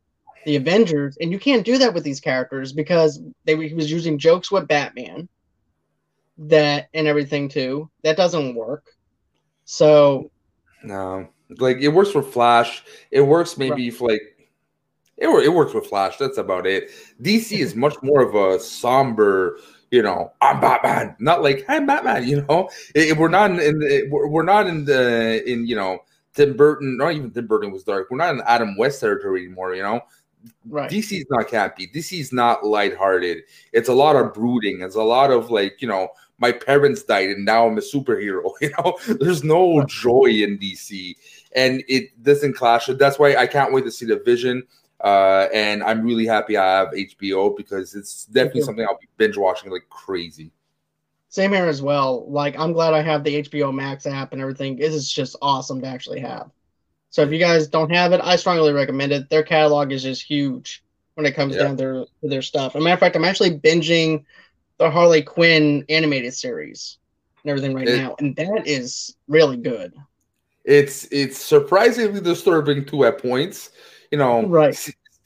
the Avengers, and you can't do that with these characters because they he was using jokes with Batman, that and everything too. That doesn't work. So, no, like it works for Flash. It works maybe right. for like it, it works with Flash. That's about it. DC is [LAUGHS] much more of a somber you know, I'm Batman, not like I'm Batman. You know, it, we're not in, in the, we're not in the in you know Tim Burton. Not even Tim Burton was dark. We're not in Adam West territory anymore. You know, Right. DC is not campy. DC is not lighthearted. It's a lot of brooding. It's a lot of like, you know, my parents died and now I'm a superhero. [LAUGHS] You know, there's no joy in DC, and it doesn't clash. That's why I can't wait to see the Vision. Uh, and I'm really happy I have HBO because it's definitely something I'll be binge watching like crazy. Same here as well. Like I'm glad I have the HBO Max app and everything. It is just awesome to actually have. So if you guys don't have it, I strongly recommend it. Their catalog is just huge when it comes yeah. down to their, stuff. As a matter of fact, I'm actually binging the Harley Quinn animated series and everything right it, now, and that is really good. It's it's surprisingly disturbing too at points. You know, right?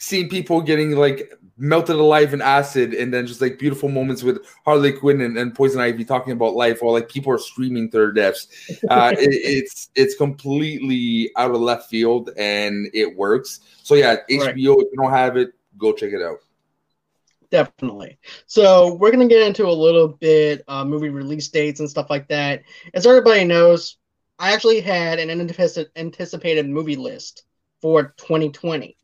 seeing people getting like melted alive in acid and then just like beautiful moments with harley quinn and, and poison ivy talking about life while like people are screaming their deaths. Uh, [LAUGHS] it, it's it's completely out of left field and it works. So yeah hbo right. if you don't have it go check it out. Definitely. So we're going to get into a little bit uh, movie release dates and stuff like that. As everybody knows i actually had an anticipated movie list for 2020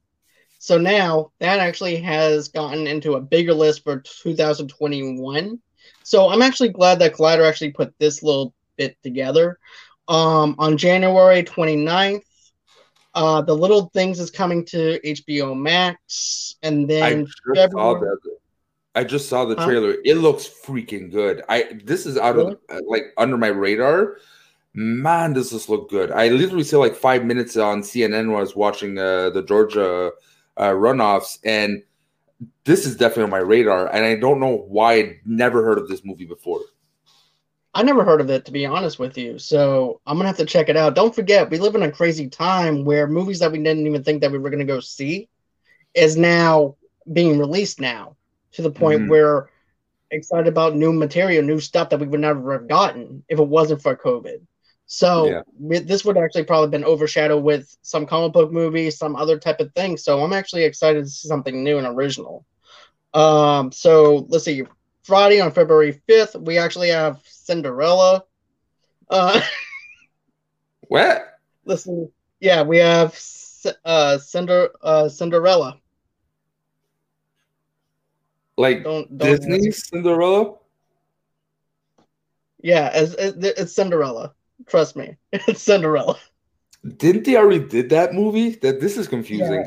so now that actually has gotten into a bigger list for 2021. So I'm actually glad that Collider actually put this little bit together. Um, on January 29th, uh, The Little Things is coming to HBO Max. And then I just February... saw that. I just saw the trailer. Huh? It looks freaking good. I this is out really? of like under my radar. Man, does this look good? I literally saw like five minutes on CNN when I was watching uh, the Georgia uh, runoffs, and this is definitely on my radar. And I don't know why I'd never heard of this movie before. I never heard of it to be honest with you. So I'm gonna have to check it out. Don't forget, we live in a crazy time where movies that we didn't even think that we were gonna go see is now being released now to the point mm-hmm. where excited about new material, new stuff that we would never have gotten if it wasn't for COVID. So yeah. this would actually probably been overshadowed with some comic book movie, some other type of thing. So I'm actually excited to see something new and original. Um, so let's see. Friday on February 5th, we actually have Cinderella. Uh, [LAUGHS] what? Listen, yeah, we have uh, Cinder, uh, Cinderella. Like don't, don't Disney Cinderella? Yeah, it's, it's Cinderella. Trust me, [LAUGHS] it's Cinderella. Didn't they already did that movie? That this is confusing.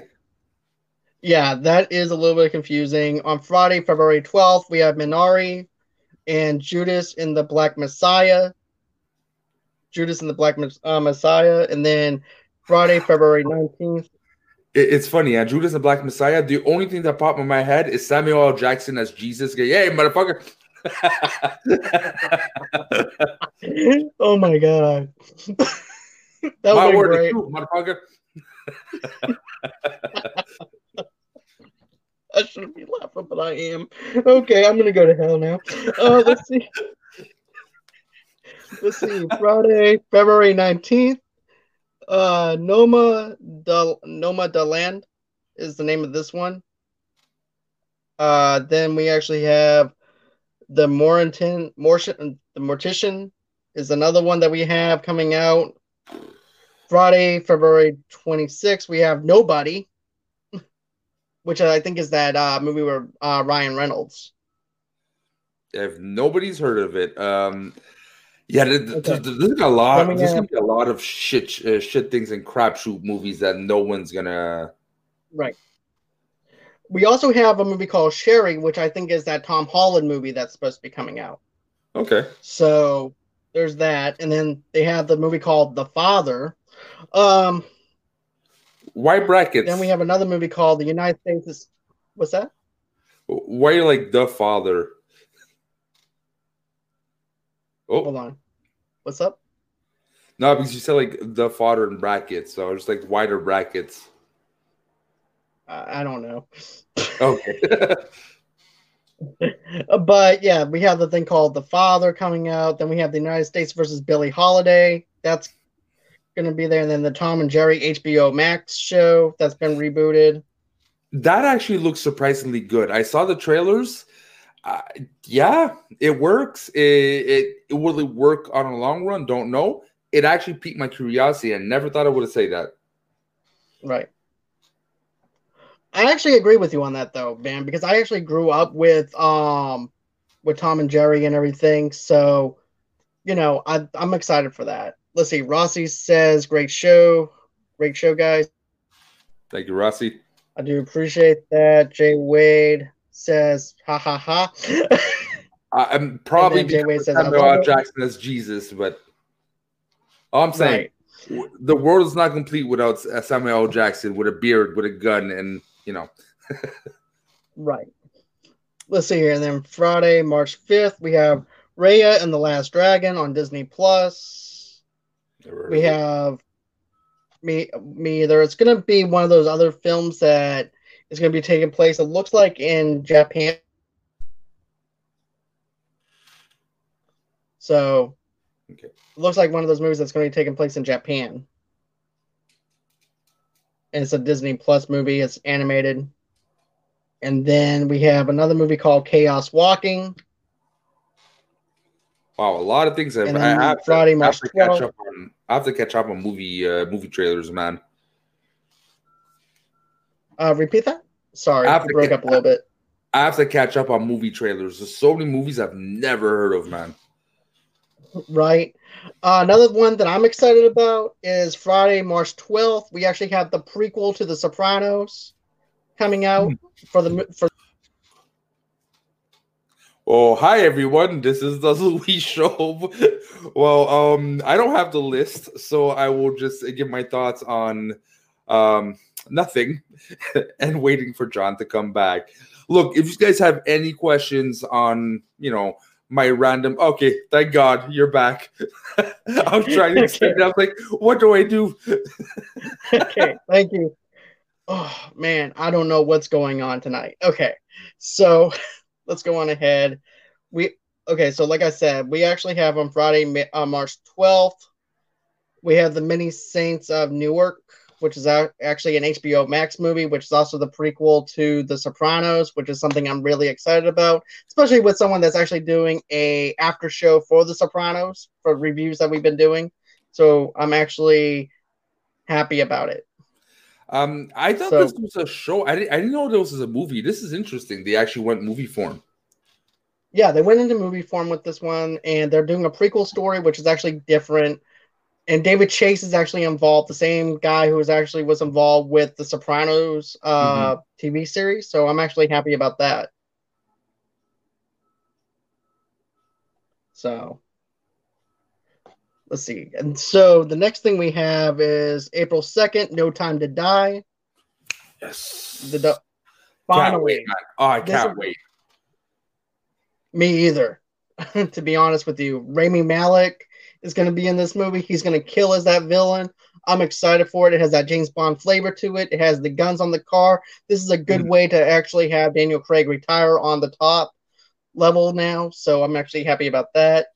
Yeah. yeah, that is a little bit confusing. On Friday, February twelfth, we have Minari and Judas in the Black Messiah. Judas and the Black uh, Messiah, and then Friday, February nineteenth. It's funny, yeah. Judas and Black Messiah. The only thing that popped in my head is Samuel L. Jackson as Jesus. Hey, motherfucker! [LAUGHS] oh my god. [LAUGHS] that my word great. True, motherfucker. [LAUGHS] I shouldn't be laughing, but I am. Okay, I'm gonna go to hell now. Uh, let's see. let's see. Friday, February 19th. Uh, Noma the Nomadland is the name of this one. Uh, then we actually have the Moranton, Mortian, the Mortician is another one that we have coming out Friday, February 26th. We have Nobody, [LAUGHS] which I think is that uh, movie where uh, Ryan Reynolds. If nobody's heard of it, um, Yeah, there's, okay. there's a lot. There's gonna be a lot of shit, uh, shit things and crapshoot movies that no one's gonna. Right. We also have a movie called Cherry, which I think is that Tom Holland movie that's supposed to be coming out. Okay. So there's that, and then they have the movie called The Father. Um, Why brackets? Then we have another movie called The United States is. What's that? Why are you like The Father? Oh. Hold on. What's up? No, because you said like the father in brackets, so just like wider brackets. I don't know. Okay. [LAUGHS] [LAUGHS] but yeah, we have the thing called The Father coming out. Then we have the United States versus Billie Holiday. That's going to be there. And then the Tom and Jerry HBO Max show that's been rebooted. That actually looks surprisingly good. I saw the trailers uh, yeah, it works. It, it, it will it work on a long run? Don't know. It actually piqued my curiosity. I never thought I would have said that. Right. I actually agree with you on that though, man, because I actually grew up with um with Tom and Jerry and everything. So, you know, I I'm excited for that. Let's see. Rossi says, "Great show, great show, guys." Thank you, Rossi. I do appreciate that. Jay Wade says, "Ha ha ha." [LAUGHS] I'm probably Jay Wade says, Samuel L. Jackson as Jesus, but all I'm saying, right. the world is not complete without Samuel L. Jackson with a beard, with a gun, and you know. right. Let's see here. And then Friday, March 5th, we have Raya and the Last Dragon on Disney Plus. We have me me either. It's gonna be one of those other films that is going to be taking place. It looks like in Japan. So, okay. it looks like one of those movies that's going to be taking place in Japan. It's a Disney Plus movie. It's animated. And then we have another movie called Chaos Walking. Wow, a lot of things. Have, I have Friday, to, I have to catch up on. I have to catch up on movie uh, movie trailers, man. Uh, repeat that. Sorry, I broke ca- up a little bit. I have to catch up on movie trailers. There's so many movies I've never heard of, man. Right. Uh, another one that I'm excited about is Friday, March 12th. We actually have the prequel to The Sopranos coming out mm. for the for. Oh, hi everyone. This is the [LAUGHS] Louis Show. well, um, I don't have the list, so I will just give my thoughts on um nothing [LAUGHS] and waiting for John to come back. Look, if you guys have any questions on, you know, my random okay, thank God you're back. [LAUGHS] I was trying to [LAUGHS] it. I was like, what do I do? [LAUGHS] okay, thank you. Oh man, I don't know what's going on tonight. Okay, so let's go on ahead. We okay, so like I said, we actually have on Friday, uh, March 12th, we have the Many Saints of Newark which is actually an HBO Max movie, which is also the prequel to The Sopranos, which is something I'm really excited about, especially with someone that's actually doing a after show for The Sopranos for reviews that we've been doing. So I'm actually happy about it. Um, I thought so, this was a show. I didn't, I didn't know this was a movie. This is interesting. They actually went movie form. Yeah, they went into movie form with this one, and they're doing a prequel story, which is actually different and David Chase is actually involved, the same guy who was actually was involved with the Sopranos uh, mm-hmm. TV series. So I'm actually happy about that. So let's see. And so the next thing we have is April 2nd, No Time to Die. Yes. The, the finally. Oh, I can't wait. Me either. [LAUGHS] to be honest with you, Rami Malek is going to be in this movie. He's going to kill as that villain. I'm excited for it. It has that James Bond flavor to it. It has the guns on the car. This is a good mm. way to actually have Daniel Craig retire on the top level now. So I'm actually happy about that.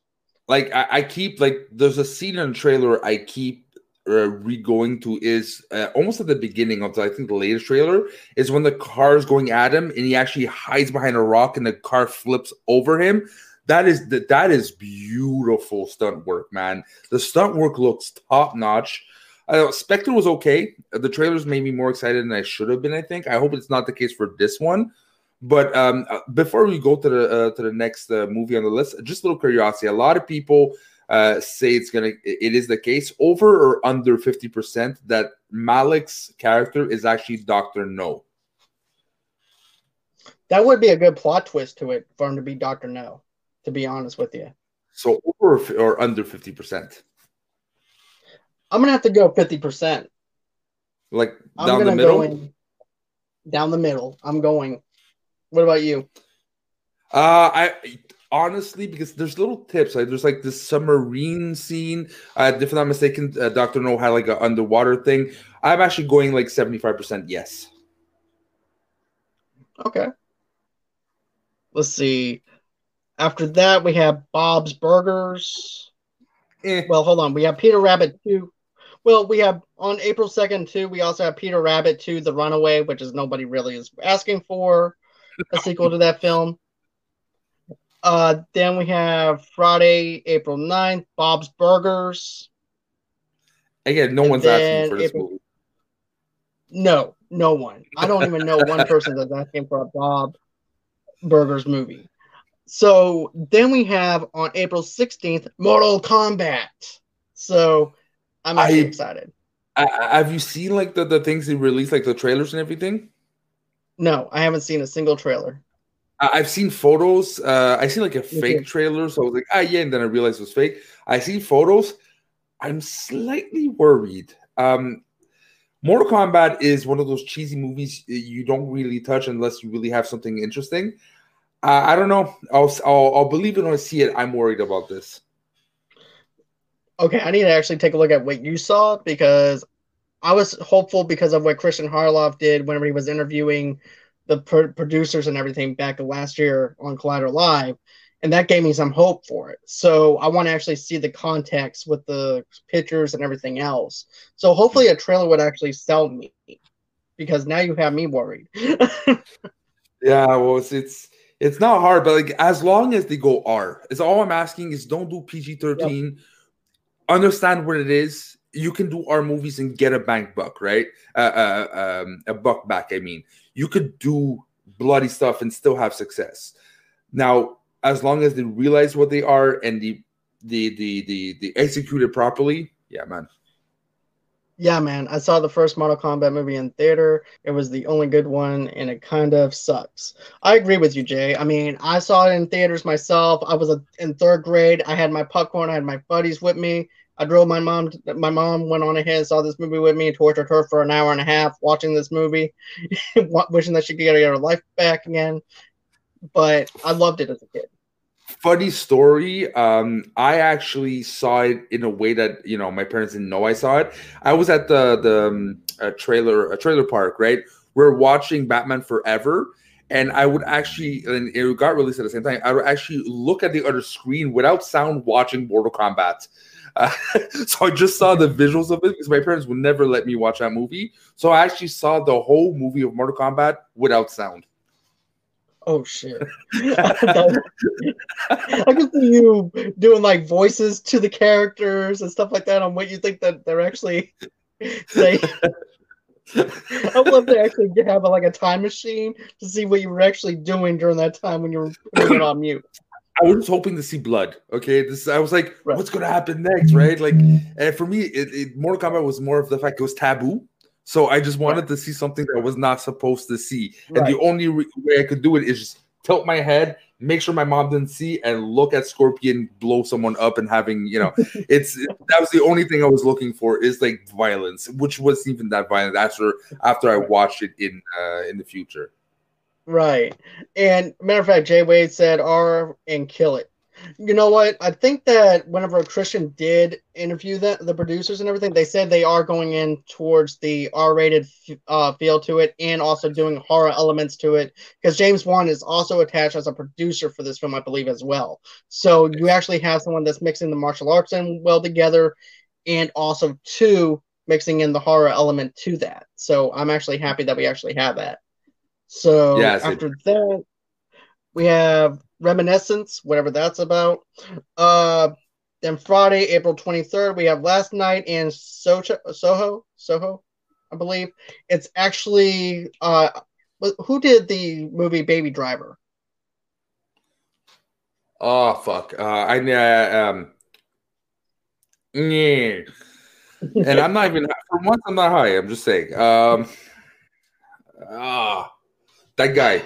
Like I, I keep like there's a scene in the trailer I keep uh, re-going to is uh, almost at the beginning of the, I think the latest trailer is when the car is going at him and he actually hides behind a rock and the car flips over him that is that that is beautiful stunt work, man. The stunt work looks top notch. Spectre was okay. The trailers made me more excited than I should have been. I think. I hope it's not the case for this one. But um, uh, before we go to the uh, to the next uh, movie on the list, just a little curiosity. A lot of people uh, say it's gonna it is the case over or under 50% that Malek's character is actually Doctor No. That would be a good plot twist to it for him to be Doctor No. To be honest with you. So over or under 50%. I'm gonna have to go 50%. Like down the middle. In, down the middle. I'm going. What about you? Uh, I honestly because there's little tips like there's like this submarine scene uh if i'm not mistaken uh, dr no had like an underwater thing i'm actually going like 75% yes okay let's see after that we have bob's burgers eh. well hold on we have peter rabbit 2 well we have on april 2nd too we also have peter rabbit 2 the runaway which is nobody really is asking for a sequel to that film uh, then we have Friday, April 9th, Bob's Burgers. Again, no and one's asking for this April... movie. No, no one. I don't even know one person that's asking for a Bob Burgers movie. So then we have on April 16th, Mortal Kombat. So I'm actually I, excited. I, have you seen like the, the things they released, like the trailers and everything? No, I haven't seen a single trailer. I've seen photos. Uh, I seen like a fake trailer, so I was like, ah, yeah, and then I realized it was fake. I see photos. I'm slightly worried. Um, Mortal Kombat is one of those cheesy movies you don't really touch unless you really have something interesting. Uh, I don't know. I'll, I'll, I'll believe it when I see it. I'm worried about this. Okay, I need to actually take a look at what you saw because I was hopeful because of what Christian Harloff did whenever he was interviewing the pro- producers and everything back last year on Collider Live, and that gave me some hope for it. So I want to actually see the context with the pictures and everything else. So hopefully a trailer would actually sell me, because now you have me worried. [LAUGHS] yeah, well, it's, it's it's not hard, but like as long as they go R, it's all I'm asking is don't do PG thirteen. Yep. Understand what it is you can do our movies and get a bank buck, right? Uh, uh, um, a buck back. I mean, you could do bloody stuff and still have success. Now, as long as they realize what they are and the the the the, the execute it properly, yeah, man. Yeah, man. I saw the first Mortal Kombat movie in theater. It was the only good one, and it kind of sucks. I agree with you, Jay. I mean, I saw it in theaters myself. I was in third grade. I had my popcorn. I had my buddies with me. I drove my mom. My mom went on ahead and saw this movie with me and tortured her for an hour and a half watching this movie, [LAUGHS] wishing that she could get her life back again. But I loved it as a kid. Funny story. Um, I actually saw it in a way that you know my parents didn't know I saw it. I was at the the um, a trailer a trailer park, right? We're watching Batman Forever, and I would actually, and it got released at the same time. I would actually look at the other screen without sound, watching Mortal Kombat uh, [LAUGHS] so I just saw the visuals of it because my parents would never let me watch that movie. So I actually saw the whole movie of Mortal Kombat without sound. Oh shit! [LAUGHS] I can see you doing like voices to the characters and stuff like that on what you think that they're actually saying. I would love to actually have a, like a time machine to see what you were actually doing during that time when you were putting it on mute. I was hoping to see blood. Okay, this I was like, right. what's gonna happen next, right? Like, and for me, it, it, Mortal Kombat was more of the fact it was taboo. So I just wanted to see something that I was not supposed to see, right. and the only re- way I could do it is just tilt my head, make sure my mom didn't see, and look at Scorpion blow someone up and having you know, [LAUGHS] it's that was the only thing I was looking for is like violence, which wasn't even that violent after after I watched it in uh, in the future. Right. And matter of fact, Jay Wade said R and kill it. You know what? I think that whenever Christian did interview the, the producers and everything, they said they are going in towards the R-rated uh, feel to it and also doing horror elements to it because James Wan is also attached as a producer for this film, I believe, as well. So you actually have someone that's mixing the martial arts and well together, and also two mixing in the horror element to that. So I'm actually happy that we actually have that. So yes, after it... that, we have Reminiscence, whatever that's about. Uh, then Friday, April 23rd, we have Last Night in Soho, Soho, Soho, I believe. It's actually uh, who did the movie Baby Driver? Oh fuck! Uh, I uh, um, Yeah. and I'm not even for once. I'm not high. I'm just saying. Um. Ah, that guy.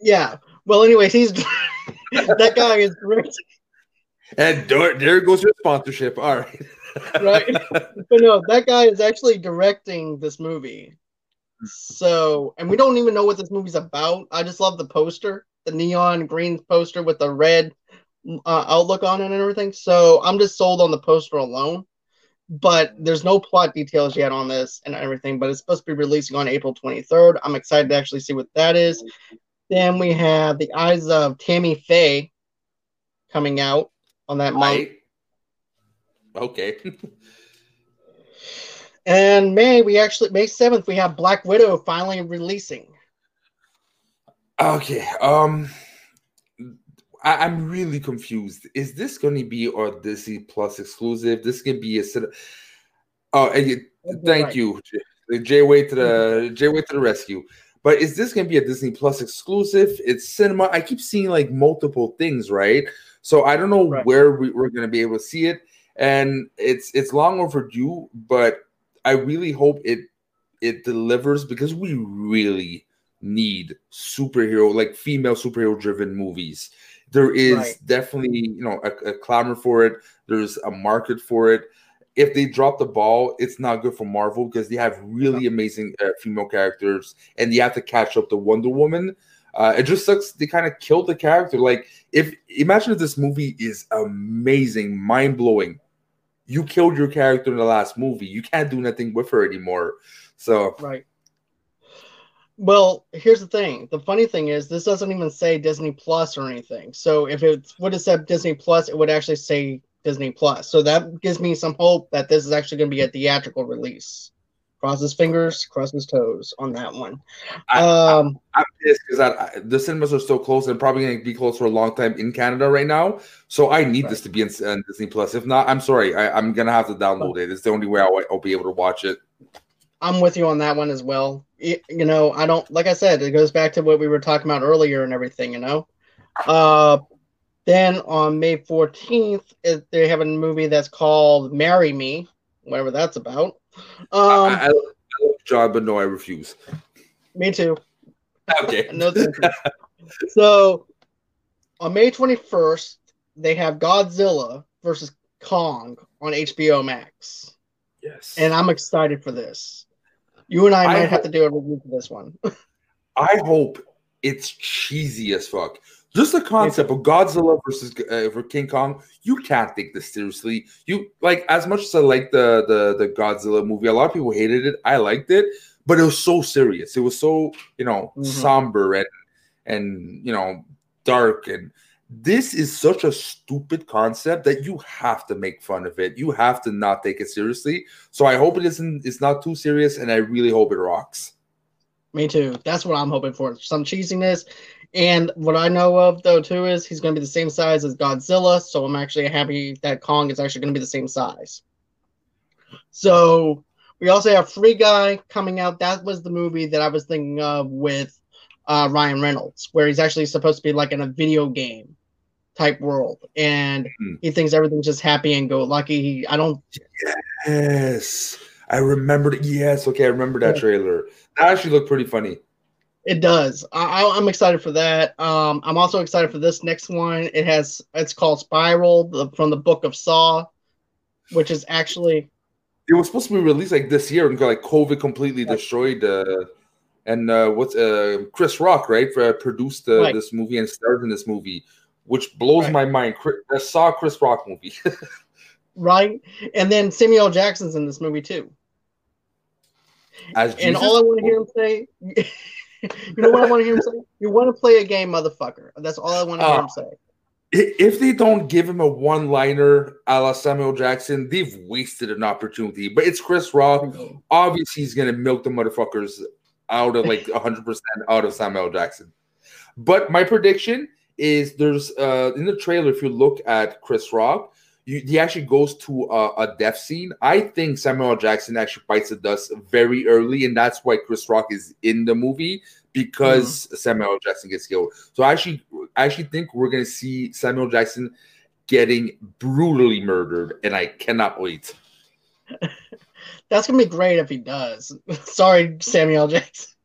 Yeah. Well, anyways, he's [LAUGHS] that guy is great. And there, there goes your sponsorship. All right. right. [LAUGHS] But no, that guy is actually directing this movie. So, and we don't even know what this movie's about. I just love the poster, the neon green poster with the red uh, outlook on it and everything. So I'm just sold on the poster alone. But there's no plot details yet on this and everything. But it's supposed to be releasing on April 23rd. I'm excited to actually see what that is. Then we have the Eyes of Tammy Faye coming out on that month. Okay. [LAUGHS] and May we actually May 7th we have Black Widow finally releasing. Okay. Um I, am really confused. Is this going to be our Disney Plus exclusive? This can be a set. Of, oh, you, thank right. you, Jay. Way to the Jay. Way to the rescue. But is this going to be a Disney Plus exclusive? It's cinema. I keep seeing like multiple things, right? So I don't know right. where we, we're going to be able to see it, and it's it's long overdue. But I really hope it it delivers because we really need superhero like female superhero driven movies there is right. definitely you know a, a, clamor for it there's a market for it if they drop the ball it's not good for marvel because they have really amazing uh, female characters and you have to catch up to wonder woman. Uh, it just sucks they kind of killed the character. Like if imagine if this movie is amazing mind-blowing. You killed your character in the last movie. You can't do nothing with her anymore. So right. Well, here's the thing. The funny thing is, this doesn't even say Disney Plus or anything. So if it would have said Disney Plus, it would actually say Disney Plus. So that gives me some hope that this is actually going to be a theatrical release. Cross his fingers, cross his toes on that one. I, um, I, am pissed because the cinemas are still closed and probably going to be closed for a long time in Canada right now. So I need right. this to be in, in, Disney Plus. If not, I'm sorry. I, am going to have to download it. It's the only way I'll, I'll be able to watch it. I'm with you on that one as well. You know, I don't like I said, it goes back to what we were talking about earlier and everything, you know. Uh then on May 14th, they have a movie that's called Marry Me, whatever that's about. Um, I, I, I love John, but no, I refuse. Me too. Okay. [LAUGHS] no, so on May 21st, they have Godzilla versus Kong on HBO Max. Yes. And I'm excited for this. You and I might have to do a review for this one. [LAUGHS] I hope it's cheesy as fuck. Just the concept of Godzilla versus uh, for King Kong, you can't take this seriously. You like as much as I like the the the Godzilla movie. A lot of people hated it. I liked it, but it was so serious. It was so you know mm-hmm. somber and and you know dark and this is such a stupid concept that you have to make fun of it. You have to not take it seriously. So I hope it isn't it's not too serious and I really hope it rocks. Me too. That's what I'm hoping for. Some cheesiness. And what I know of though too is he's going to be the same size as Godzilla, so I'm actually happy that Kong is actually going to be the same size. So we also have Free Guy coming out. That was the movie that I was thinking of with uh, Ryan Reynolds, where he's actually supposed to be like in a video game type world, and mm. he thinks everything's just happy and go lucky. He, I don't. Yes, I remembered. Yes, okay, I remember that trailer. That actually looked pretty funny. It does. I, am excited for that. Um, I'm also excited for this next one. It has. It's called Spiral the, from the Book of Saw, which is actually. It was supposed to be released like this year, and like COVID completely yeah. destroyed. Uh, and uh, what's uh, Chris Rock, right? For, uh, produced uh, right. this movie and starred in this movie which blows right. my mind. I saw Chris Rock movie. [LAUGHS] right, and then Samuel Jackson's in this movie too. As and all I want to hear him say, [LAUGHS] [LAUGHS] you know what I want to hear him say? You want to play a game, motherfucker. That's all I want to hear uh, him say. If they don't give him a one-liner a la Samuel Jackson, they've wasted an opportunity. But it's Chris Rock. Obviously, he's gonna milk the motherfuckers out of like 100% out of Samuel Jackson. But my prediction is there's uh in the trailer if you look at Chris Rock, you, he actually goes to a, a death scene. I think Samuel Jackson actually bites the dust very early, and that's why Chris Rock is in the movie because mm-hmm. Samuel Jackson gets killed. So I actually, I actually think we're gonna see Samuel Jackson getting brutally murdered, and I cannot wait. [LAUGHS] That's gonna be great if he does. [LAUGHS] Sorry, Samuel Jackson. [LAUGHS]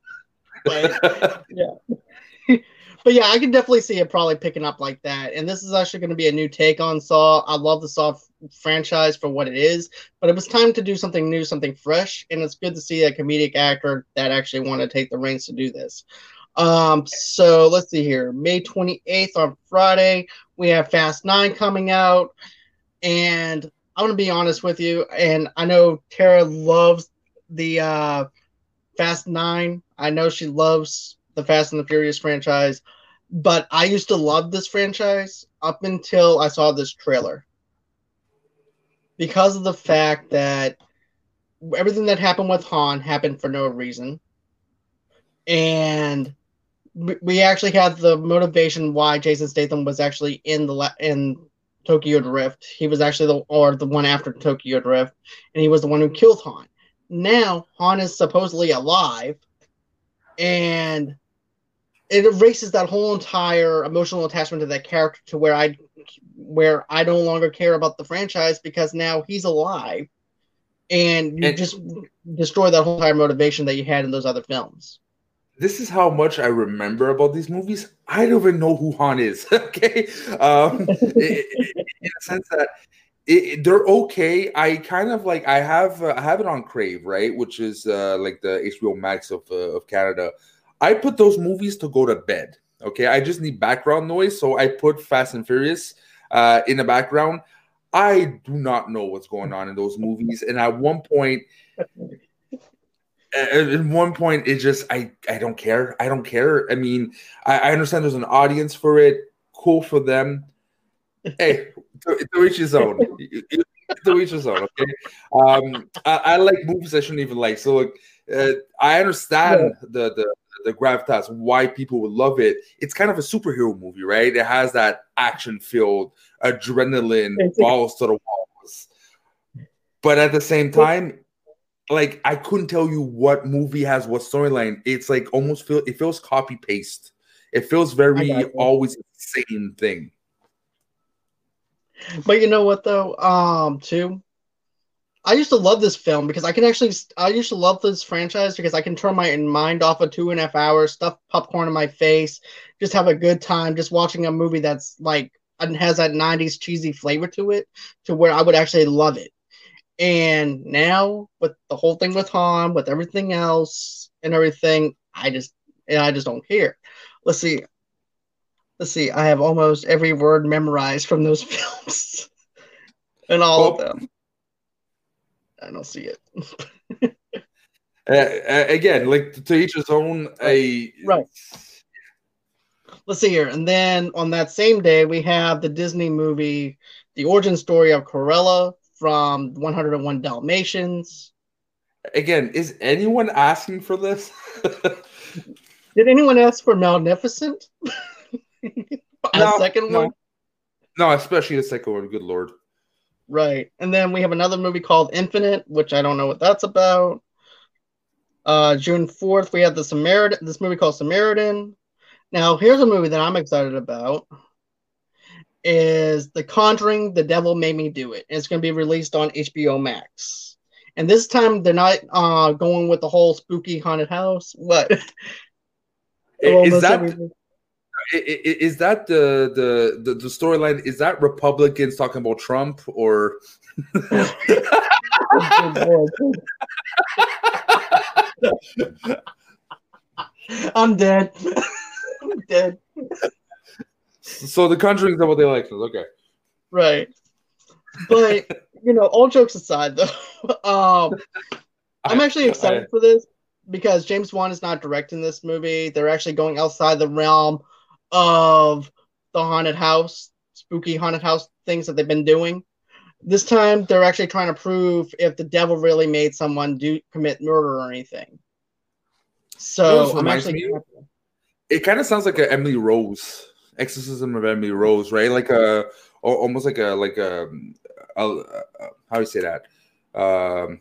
But yeah. But yeah, I can definitely see it probably picking up like that. And this is actually going to be a new take on Saw. I love the Saw franchise for what it is, but it was time to do something new, something fresh, and it's good to see a comedic actor that actually want to take the reins to do this. Um, so let's see here. May 28th on Friday, we have Fast 9 coming out. And I'm gonna be honest with you, and I know Tara loves the uh Fast Nine. I know she loves the Fast and the Furious franchise, but I used to love this franchise up until I saw this trailer. Because of the fact that everything that happened with Han happened for no reason. And we actually had the motivation why Jason Statham was actually in the in Tokyo Drift. He was actually the or the one after Tokyo Drift, and he was the one who killed Han. Now Han is supposedly alive, and it erases that whole entire emotional attachment to that character to where I where I no longer care about the franchise because now he's alive, and you and, just destroy that whole entire motivation that you had in those other films this is how much I remember about these movies. I don't even know who Han is. [LAUGHS] okay, um, [LAUGHS] in a sense that it, they're okay. I kind of like I have uh, I have it on Crave, right, which is uh, like the HBO Max of uh, of Canada. I put those movies to go to bed. Okay, I just need background noise, so I put Fast and Furious uh, in the background. I do not know what's going on in those movies, and at one point, at one point it just I I don't care. I don't care. I mean, I, I understand there's an audience for it. Cool for them. Hey, to, to each his own. [LAUGHS] to each his own. Okay. Um, I, I, like movies I shouldn't even like. So like, uh, I understand the the the gravitas why people would love it. It's kind of a superhero movie, right? It has that action filled adrenaline, balls to the walls. But at the same time, like I couldn't tell you what movie has what storyline. It's like almost feel it feels copy paste. It feels very always the same thing. But you know what though, um, too, I used to love this film because I can actually I used to love this franchise because I can turn my mind off of two and a half hours, stuff popcorn in my face, just have a good time, just watching a movie that's like and has that '90s cheesy flavor to it, to where I would actually love it. And now with the whole thing with Han, with everything else and everything, I just and I just don't care. Let's see. Let's see. I have almost every word memorized from those [LAUGHS] films, and all well, of them. I don't see it. [LAUGHS] uh, again, like to each his own. A right. Let's see here, and then on that same day we have the Disney movie, the origin story of Cruella" from 101 Dalmatians. Again, is anyone asking for this? [LAUGHS] Did anyone ask for Maleficent? [LAUGHS] no, second no. one? No, especially the second one. Good lord. Right. And then we have another movie called Infinite, which I don't know what that's about. Uh, June 4th, we have the Samaritan, this movie called Samaritan. Now, here's a movie that I'm excited about is The Conjuring, The Devil Made Me Do It. And it's going to be released on HBO Max. And this time they're not uh, going with the whole spooky haunted house. What? [LAUGHS] is that is that the the the, the storyline? Is that Republicans talking about Trump or? [LAUGHS] I'm dead. I'm dead. So the Conjuring's double day elections, okay. Right. But you know, all jokes aside though, [LAUGHS] um I'm actually excited I, for this because James Wan is not directing this movie. They're actually going outside the realm of the haunted house, spooky haunted house things that they've been doing. This time they're actually trying to prove if the devil really made someone do commit murder or anything. So I'm actually it kind of sounds like an Emily Rose Exorcism of Emily Rose, right? Like a almost like a like a, a, a how do you say that? Um,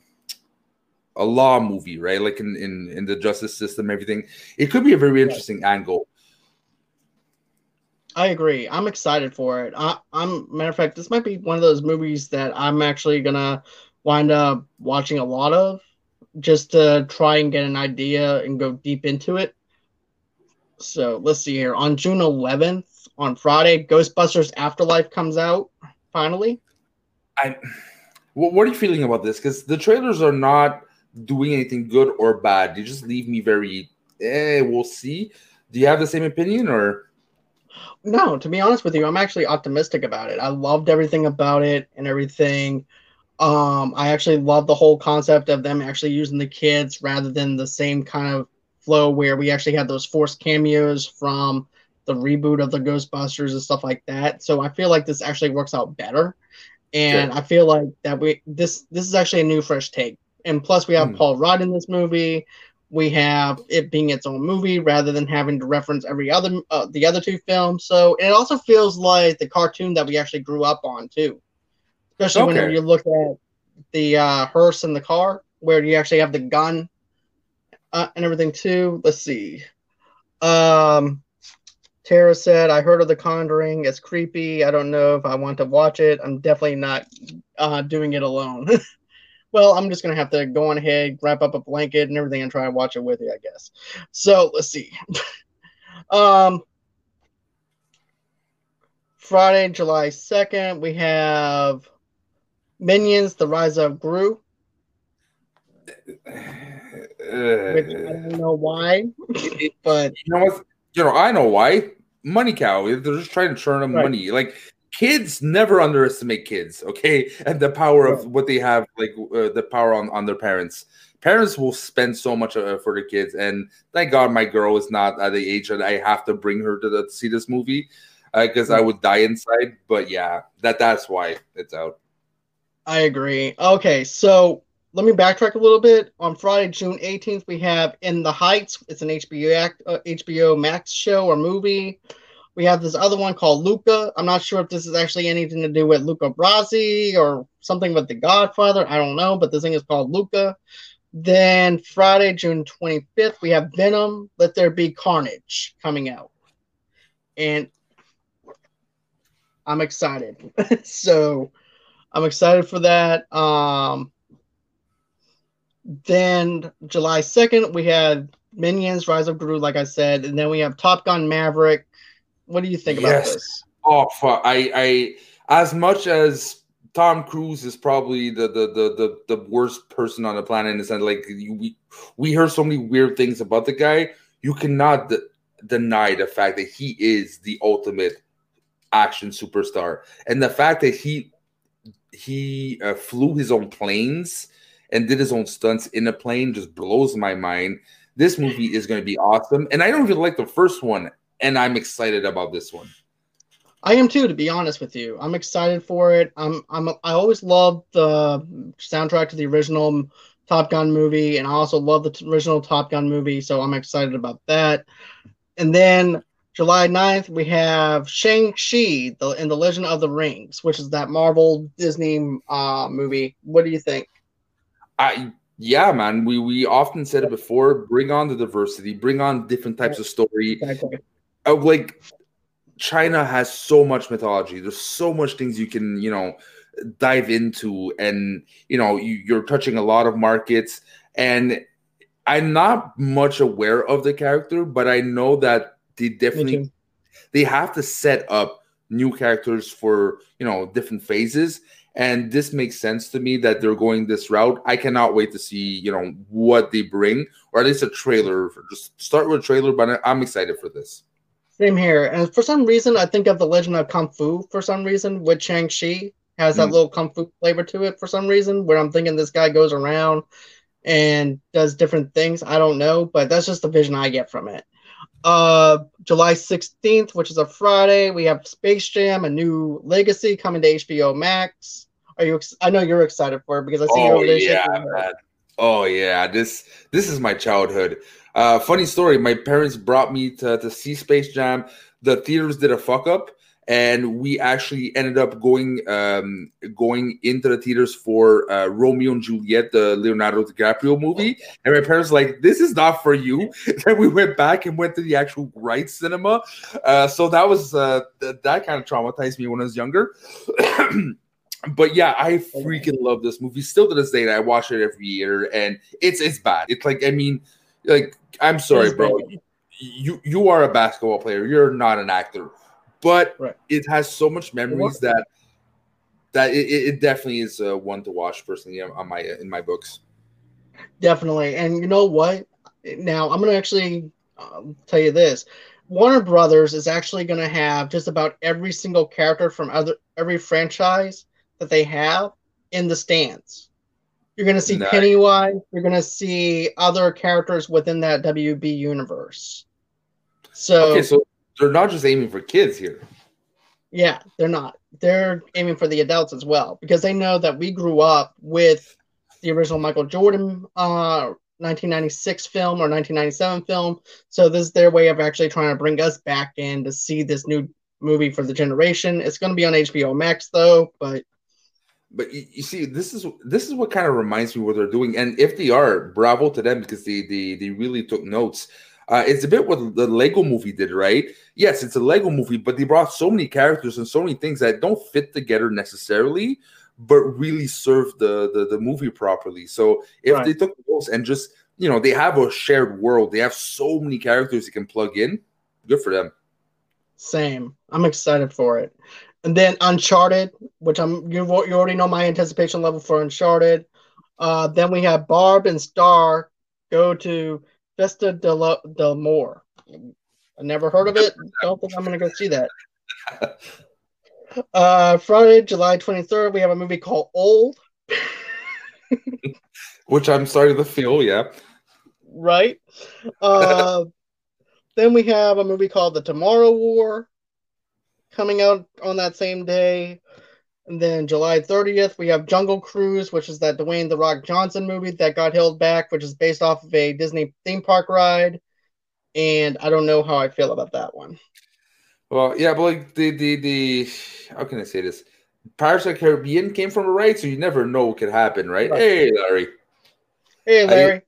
a law movie, right? Like in, in in the justice system, everything. It could be a very interesting angle. I agree. I'm excited for it. I, am matter of fact, this might be one of those movies that I'm actually gonna wind up watching a lot of, just to try and get an idea and go deep into it. So let's see here. On June 11th, on Friday, Ghostbusters Afterlife comes out finally. I, what are you feeling about this? Because the trailers are not doing anything good or bad. They just leave me very. Eh, we'll see. Do you have the same opinion or? No, to be honest with you, I'm actually optimistic about it. I loved everything about it and everything. Um, I actually love the whole concept of them actually using the kids rather than the same kind of flow where we actually had those forced cameos from the reboot of the Ghostbusters and stuff like that. So I feel like this actually works out better. And sure. I feel like that we this this is actually a new fresh take. And plus we have mm. Paul Rudd in this movie we have it being its own movie rather than having to reference every other uh, the other two films. So it also feels like the cartoon that we actually grew up on too, especially okay. when you look at the uh, hearse and the car where you actually have the gun uh, and everything too. Let's see. Um, Tara said, "I heard of The Conjuring. It's creepy. I don't know if I want to watch it. I'm definitely not uh, doing it alone." [LAUGHS] well, I'm just gonna have to go on ahead, wrap up a blanket and everything, and try and watch it with you, I guess. So let's see. [LAUGHS] um, Friday, July second, we have Minions: The Rise of Gru. Which I don't know why, [LAUGHS] but you know what? You know, I know why. Money cow. They're just trying to churn them right. money. Like kids never underestimate kids okay? And the power of what they have like uh, the power on on their parents. Parents will spend so much uh, for the kids and thank god my girl is not at the age that i have to bring her to, the, to see this movie because uh, i would die inside but yeah that that's why it's out. I agree. Okay so let me backtrack a little bit. On friday june 18th we have in the heights. It's an hbo act uh, hbo max show or movie we have this other one called Luca. I'm not sure if this is actually anything to do with Luca Brasi or something with The Godfather. I don't know, but this thing is called Luca. Then Friday, June 25th, we have Venom, Let There Be Carnage coming out. And I'm excited. [LAUGHS] so I'm excited for that. Um, then July 2nd, we had Minions Rise of Gru, like I said. And then we have Top Gun Maverick what do you think yes. about this? Oh, fuck. I, I, as much as Tom Cruise is probably the the the the, the worst person on the planet in the sense like we we heard so many weird things about the guy. You cannot de- deny the fact that he is the ultimate action superstar, and the fact that he he uh, flew his own planes and did his own stunts in a plane just blows my mind. This movie is going to be awesome, and I don't even like the first one and I'm excited about this one. I am too, to be honest with you. I'm excited for it. I'm I'm I always loved the soundtrack to the original Top Gun movie, and I also love the original Top Gun movie, so I'm excited about that. And then July 9th, we have Shang-Chi the, in the Legend of the Rings, which is that Marvel Disney uh, movie. What do you think? I yeah, man. We we often said it before. Bring on the diversity. Bring on different types of story. Exactly like China has so much mythology. There's so much things you can, you know, dive into, and you know, you, you're touching a lot of markets. And I'm not much aware of the character, but I know that they definitely they have to set up new characters for you know different phases. And this makes sense to me that they're going this route. I cannot wait to see you know what they bring or at least a trailer. Just start with a trailer but i'm excited for this same here. And for some reason, I think of the Legend of Kung Fu for some reason with Shang-Chi has that mm. little kung fu flavor to it for some reason. Where I'm thinking this guy goes around and does different things. I don't know, but that's just the vision I get from it. Uh, July 16th, which is a Friday, we have Space Jam: A New Legacy coming to HBO Max. Are you? Ex- I know you're excited for it because I see oh, you over there. Yeah, Oh yeah, this this is my childhood. Uh, funny story. My parents brought me to, to see Space Jam. The theaters did a fuck up, and we actually ended up going um, going into the theaters for uh, Romeo and Juliet, the Leonardo DiCaprio movie. And my parents were like, "This is not for you." [LAUGHS] [LAUGHS] then we went back and went to the actual right cinema. Uh, so that was uh, th- that kind of traumatized me when I was younger. [CLEARS THROAT] but yeah, I freaking love this movie. Still to this day, I watch it every year, and it's it's bad. It's like I mean, like I'm sorry, bro. You you are a basketball player. You're not an actor but right. it has so much memories that that it, it definitely is uh, one to watch personally on my in my books. Definitely, and you know what? Now I'm gonna actually um, tell you this: Warner Brothers is actually gonna have just about every single character from other every franchise that they have in the stands. You're gonna see nice. Pennywise. You're gonna see other characters within that WB universe. So, okay, so they're not just aiming for kids here. Yeah, they're not. They're aiming for the adults as well because they know that we grew up with the original Michael Jordan uh, 1996 film or 1997 film. So this is their way of actually trying to bring us back in to see this new movie for the generation. It's going to be on HBO Max though, but but you, you, see this is this is what kind of reminds me what they're doing and if they are bravo to them because they they, they really took notes uh, it's a bit what the Lego movie did, right? Yes, it's a Lego movie, but they brought so many characters and so many things that don't fit together necessarily, but really serve the the, the movie properly. So if right. they took those and just you know they have a shared world, they have so many characters you can plug in. Good for them. Same. I'm excited for it. And then Uncharted, which I'm you you already know my anticipation level for Uncharted. Uh, then we have Barb and Star go to Vista Del, Del Mar. I never heard of it. Don't think I'm going to go see that. [LAUGHS] Uh, Friday, July 23rd, we have a movie called Old. [LAUGHS] Which I'm starting to feel, yeah. Right. Uh, [LAUGHS] then we have a movie called The Tomorrow War coming out on that same day. And then July 30th, we have Jungle Cruise, which is that Dwayne The Rock Johnson movie that got held back, which is based off of a Disney theme park ride. And I don't know how I feel about that one. Well, yeah, but like the the the how can I say this? Pirates of the Caribbean came from a ride, so you never know what could happen, right? right. Hey, Larry. Hey, Larry.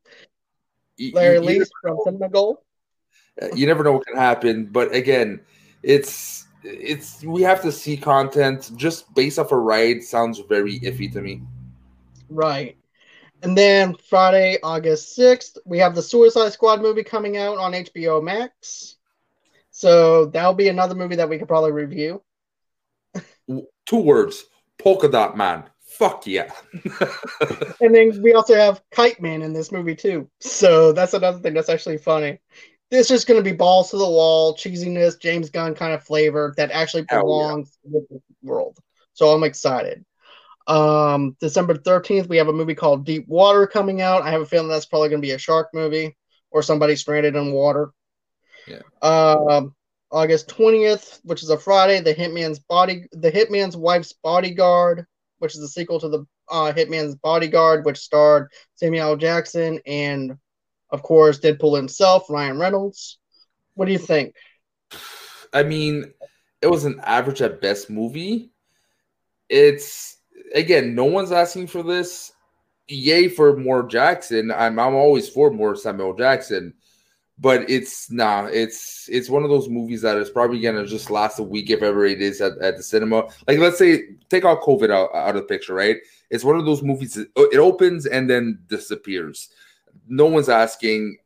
I, Larry Lee from Cinema Gold. Uh, you never know what can happen, but again, it's it's we have to see content just based off a ride sounds very iffy to me. Right. And then Friday, August 6th, we have the Suicide Squad movie coming out on HBO Max. So that'll be another movie that we could probably review. Two words Polka Dot Man. Fuck yeah. [LAUGHS] and then we also have Kite Man in this movie too. So that's another thing that's actually funny this is going to be balls to the wall, cheesiness, James Gunn kind of flavor that actually belongs yeah. with the world. So I'm excited. Um, December 13th, we have a movie called Deep Water coming out. I have a feeling that's probably going to be a shark movie or somebody stranded in water. Yeah. Um, August 20th, which is a Friday, the Hitman's body, the Hitman's wife's bodyguard, which is a sequel to the uh, Hitman's Bodyguard, which starred Samuel Jackson and of course, Deadpool himself, Ryan Reynolds. What do you think? I mean, it was an average at best movie. It's again, no one's asking for this. Yay for more Jackson. I'm I'm always for more Samuel Jackson, but it's nah. It's it's one of those movies that is probably gonna just last a week if ever it is at, at the cinema. Like let's say take all COVID out, out of the picture, right? It's one of those movies. That, It opens and then disappears no one's asking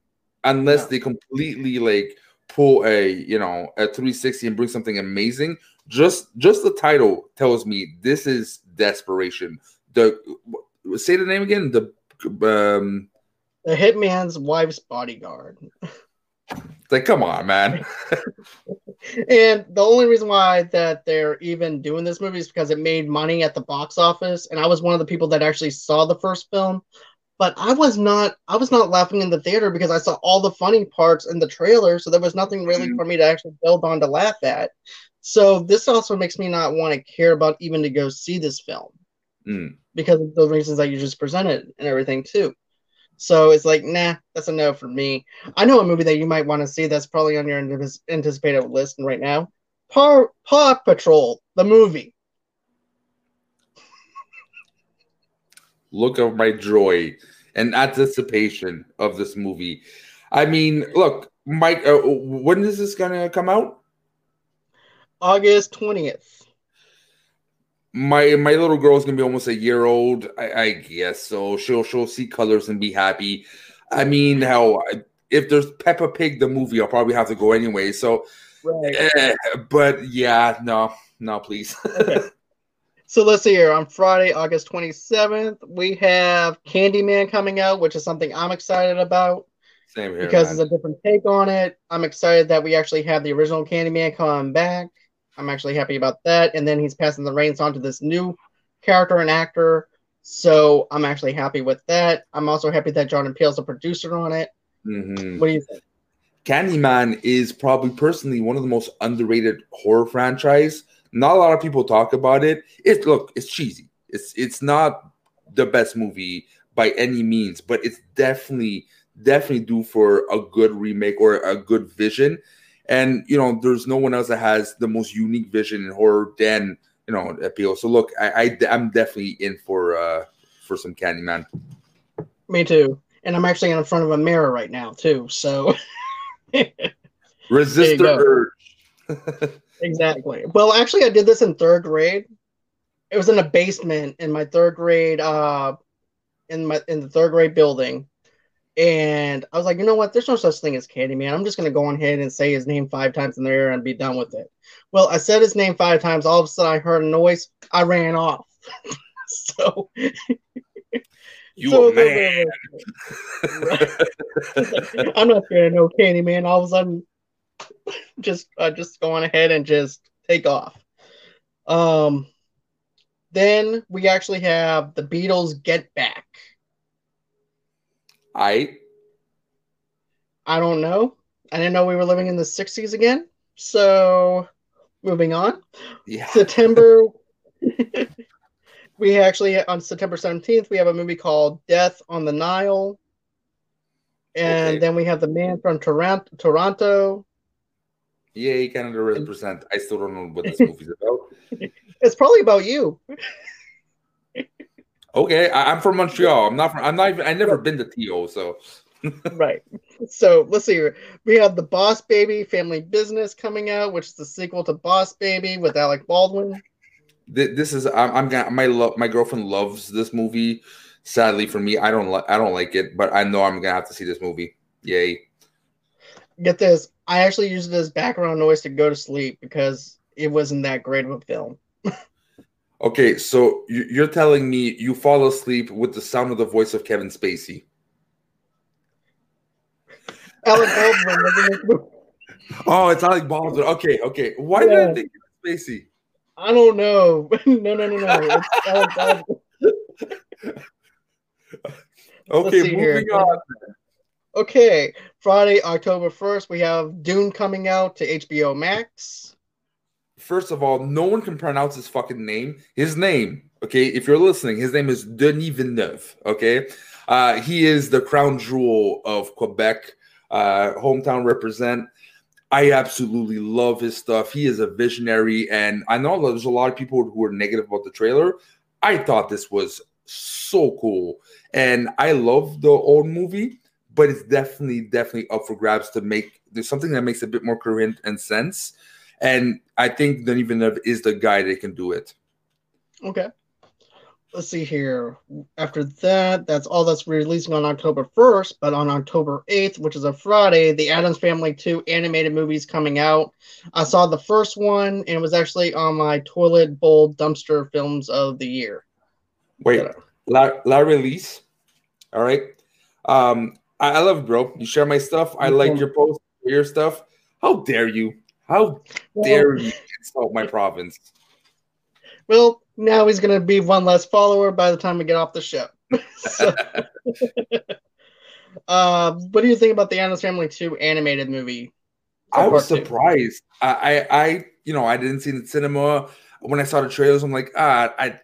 unless they completely like pull a you know a 360 and bring something amazing. Just just the title tells me this is desperation. The say the name again. The um the hitman's wife's bodyguard. like, come on, man. [LAUGHS] and the only reason why that they're even doing this movie is because it made money at the box office. And I was one of the people that actually saw the first film but I was not I was not laughing in the theater because I saw all the funny parts in the trailer, so there was nothing really mm-hmm. for me to actually build on to laugh at. So this also makes me not want to care about even to go see this film mm. because of the reasons that you just presented and everything too. So it's like, nah, that's a no for me. I know a movie that you might want to see that's probably on your anticipated list right now. Paw, Paw Patrol, the movie. Look of my joy and anticipation of this movie. I mean, look, Mike, uh, when is this gonna come out? August twentieth. My my little girl's gonna be almost a year old, I, I, guess. So she'll she'll see colors and be happy. I mean, how if there's Peppa Pig the movie, I'll probably have to go anyway. So, right. eh, but yeah, no, no, please. okay. [LAUGHS] So let's see here. On Friday, August 27th, we have Candyman coming out, which is something I'm excited about. Same here. Because man. it's a different take on it. I'm excited that we actually have the original Candyman coming back. I'm actually happy about that. And then he's passing the reins on to this new character and actor. So I'm actually happy with that. I'm also happy that Jordan Peele's a producer on it. Mm-hmm. What do you think? Candyman is probably personally one of the most underrated horror franchise not a lot of people talk about it. It's look, it's cheesy. It's it's not the best movie by any means, but it's definitely definitely due for a good remake or a good vision. And you know, there's no one else that has the most unique vision in horror than you know appeal. So look, I, I am definitely in for uh for some Candyman. Me too, and I'm actually in front of a mirror right now too. So [LAUGHS] resist the urge. [LAUGHS] Exactly. Well, actually, I did this in third grade. It was in a basement in my third grade, uh, in my in the third grade building, and I was like, you know what? There's no such thing as Candyman. I'm just gonna go on ahead and say his name five times in there and be done with it. Well, I said his name five times. All of a sudden, I heard a noise. I ran off. [LAUGHS] so. You so, a man. [LAUGHS] I'm not scared of no Candyman. All of a sudden, [LAUGHS] just uh, just going ahead and just take off. Um, then we actually have the Beatles Get Back. I I don't know. I didn't know we were living in the 60s again. So moving on. Yeah. [LAUGHS] September [LAUGHS] we actually on September 17th we have a movie called Death on the Nile. And okay. then we have the man from Toronto Toronto. Yeah, Canada represent. I still don't know what this [LAUGHS] movie's about. It's probably about you. [LAUGHS] okay, I, am from Montreal. I'm not from. I'm not even. I never been to TO, so. [LAUGHS] right. So let's see. We have the Boss Baby Family Business coming out, which is the sequel to Boss Baby with Alec Baldwin. This is. I'm. I'm gonna, my love. My girlfriend loves this movie. Sadly for me, I don't. Li- I don't like it, but I know I'm gonna have to see this movie. Yay! Get this I actually used it as background noise to go to sleep because it wasn't that great of a film. [LAUGHS] okay, so you're telling me you fall asleep with the sound of the voice of Kevin Spacey. Alec Baldwin. [LAUGHS] oh, it's Alec Baldwin. Okay, okay. Why yeah. did I think Spacey? I don't know. [LAUGHS] no, no, no, no. It's Alec Baldwin. okay, moving here. on. Okay, Friday, October 1st, we have Dune coming out to HBO Max. First of all, no one can pronounce his fucking name. His name, okay, if you're listening, his name is Denis Villeneuve, okay? Uh, he is the crown jewel of Quebec, uh, hometown represent. I absolutely love his stuff. He is a visionary, and I know there's a lot of people who are negative about the trailer. I thought this was so cool, and I love the old movie but it's definitely definitely up for grabs to make there's something that makes a bit more coherent and sense. And I think Denis Villeneuve is the guy that can do it. Okay. Let's see here. After that, that's all that's releasing on October 1st. But on October 8th, which is a Friday, the Addams Family 2 animated movies coming out. I saw the first one, and it was actually on my toilet bowl dumpster films of the year. Wait, la, la release. All right. Um, I, I love it, bro. You share my stuff. I like your post, your stuff. How dare you? How dare you insult my province? Well, now he's going to be one less follower by the time we get off the show. [LAUGHS] so, uh, [LAUGHS] what do you think about the Addams Family 2 animated movie? I was surprised. I, I, I, you know, I didn't see it in cinema. When I saw the trailers, I'm like, ah, I,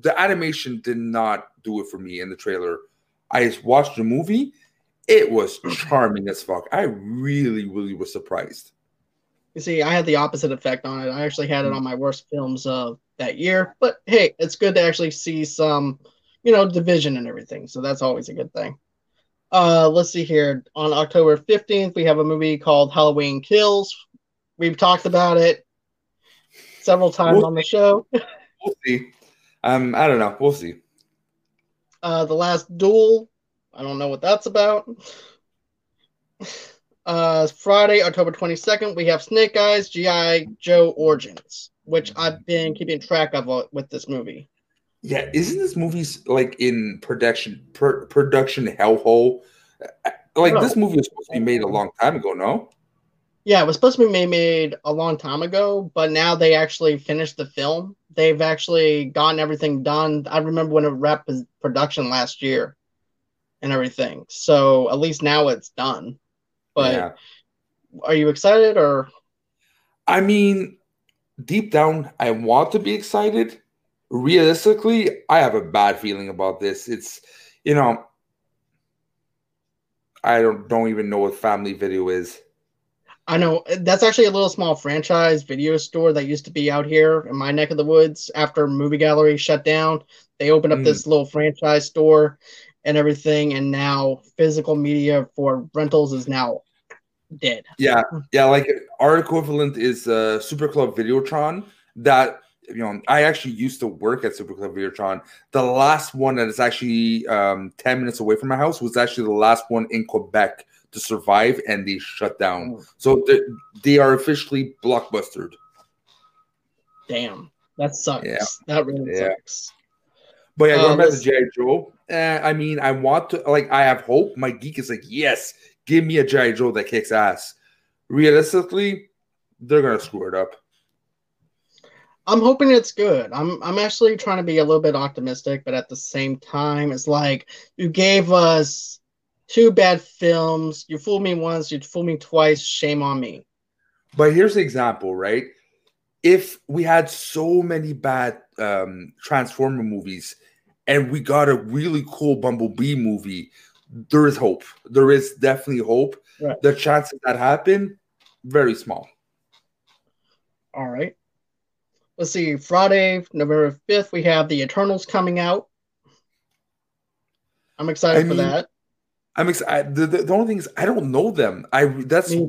the animation did not do it for me in the trailer. I watched the movie it was charming as fuck. I really, really was surprised. You see, I had the opposite effect on it. I actually had it on my worst films of that year. But hey, it's good to actually see some, you know, division and everything. So that's always a good thing. Uh, let's see here. On October 15th, we have a movie called Halloween Kills. We've talked about it several times we'll on the show. [LAUGHS] we'll see. Um, I don't know. We'll see. Uh, the Last Duel. I don't know what that's about. Uh, Friday, October 22nd, we have Snake Eyes, G.I. Joe Origins, which I've been keeping track of uh, with this movie. Yeah, isn't this movie like in production per, production hellhole? Like this movie was supposed to be made a long time ago, no? Yeah, it was supposed to be made a long time ago, but now they actually finished the film. They've actually gotten everything done. I remember when it wrapped production last year and everything. So at least now it's done. But yeah. are you excited or? I mean, deep down, I want to be excited realistically, I have a bad feeling about this. It's you know, I don't don't even know what Family Video is. I know that's actually a little small franchise video store that used to be out here in my neck of the woods. After Movie Gallery shut down, they opened up mm. this little franchise store and everything, and now physical media for rentals is now dead. Yeah, yeah. Like our equivalent is uh, Super Club Videotron that you know, I actually used to work at Super Club Videotron. The last one that is actually um, 10 minutes away from my house was actually the last one in Quebec to survive, and they shut down. Oh. So they, they are officially blockbustered. Damn, that sucks. Yeah. That really yeah. sucks. But yeah, going uh, back to G.I. Joe, eh, I mean, I want to, like, I have hope. My geek is like, yes, give me a G.I. Joe that kicks ass. Realistically, they're going to screw it up. I'm hoping it's good. I'm I'm actually trying to be a little bit optimistic, but at the same time, it's like you gave us two bad films. You fooled me once, you fooled me twice. Shame on me. But here's the example, right? If we had so many bad um, Transformer movies and we got a really cool Bumblebee movie, there is hope. There is definitely hope. Right. The chances that happen, very small. All right let's see, Friday, November 5th, we have the Eternals coming out. I'm excited I mean, for that. I'm excited. The, the, the, only thing is, I don't know them. I that's a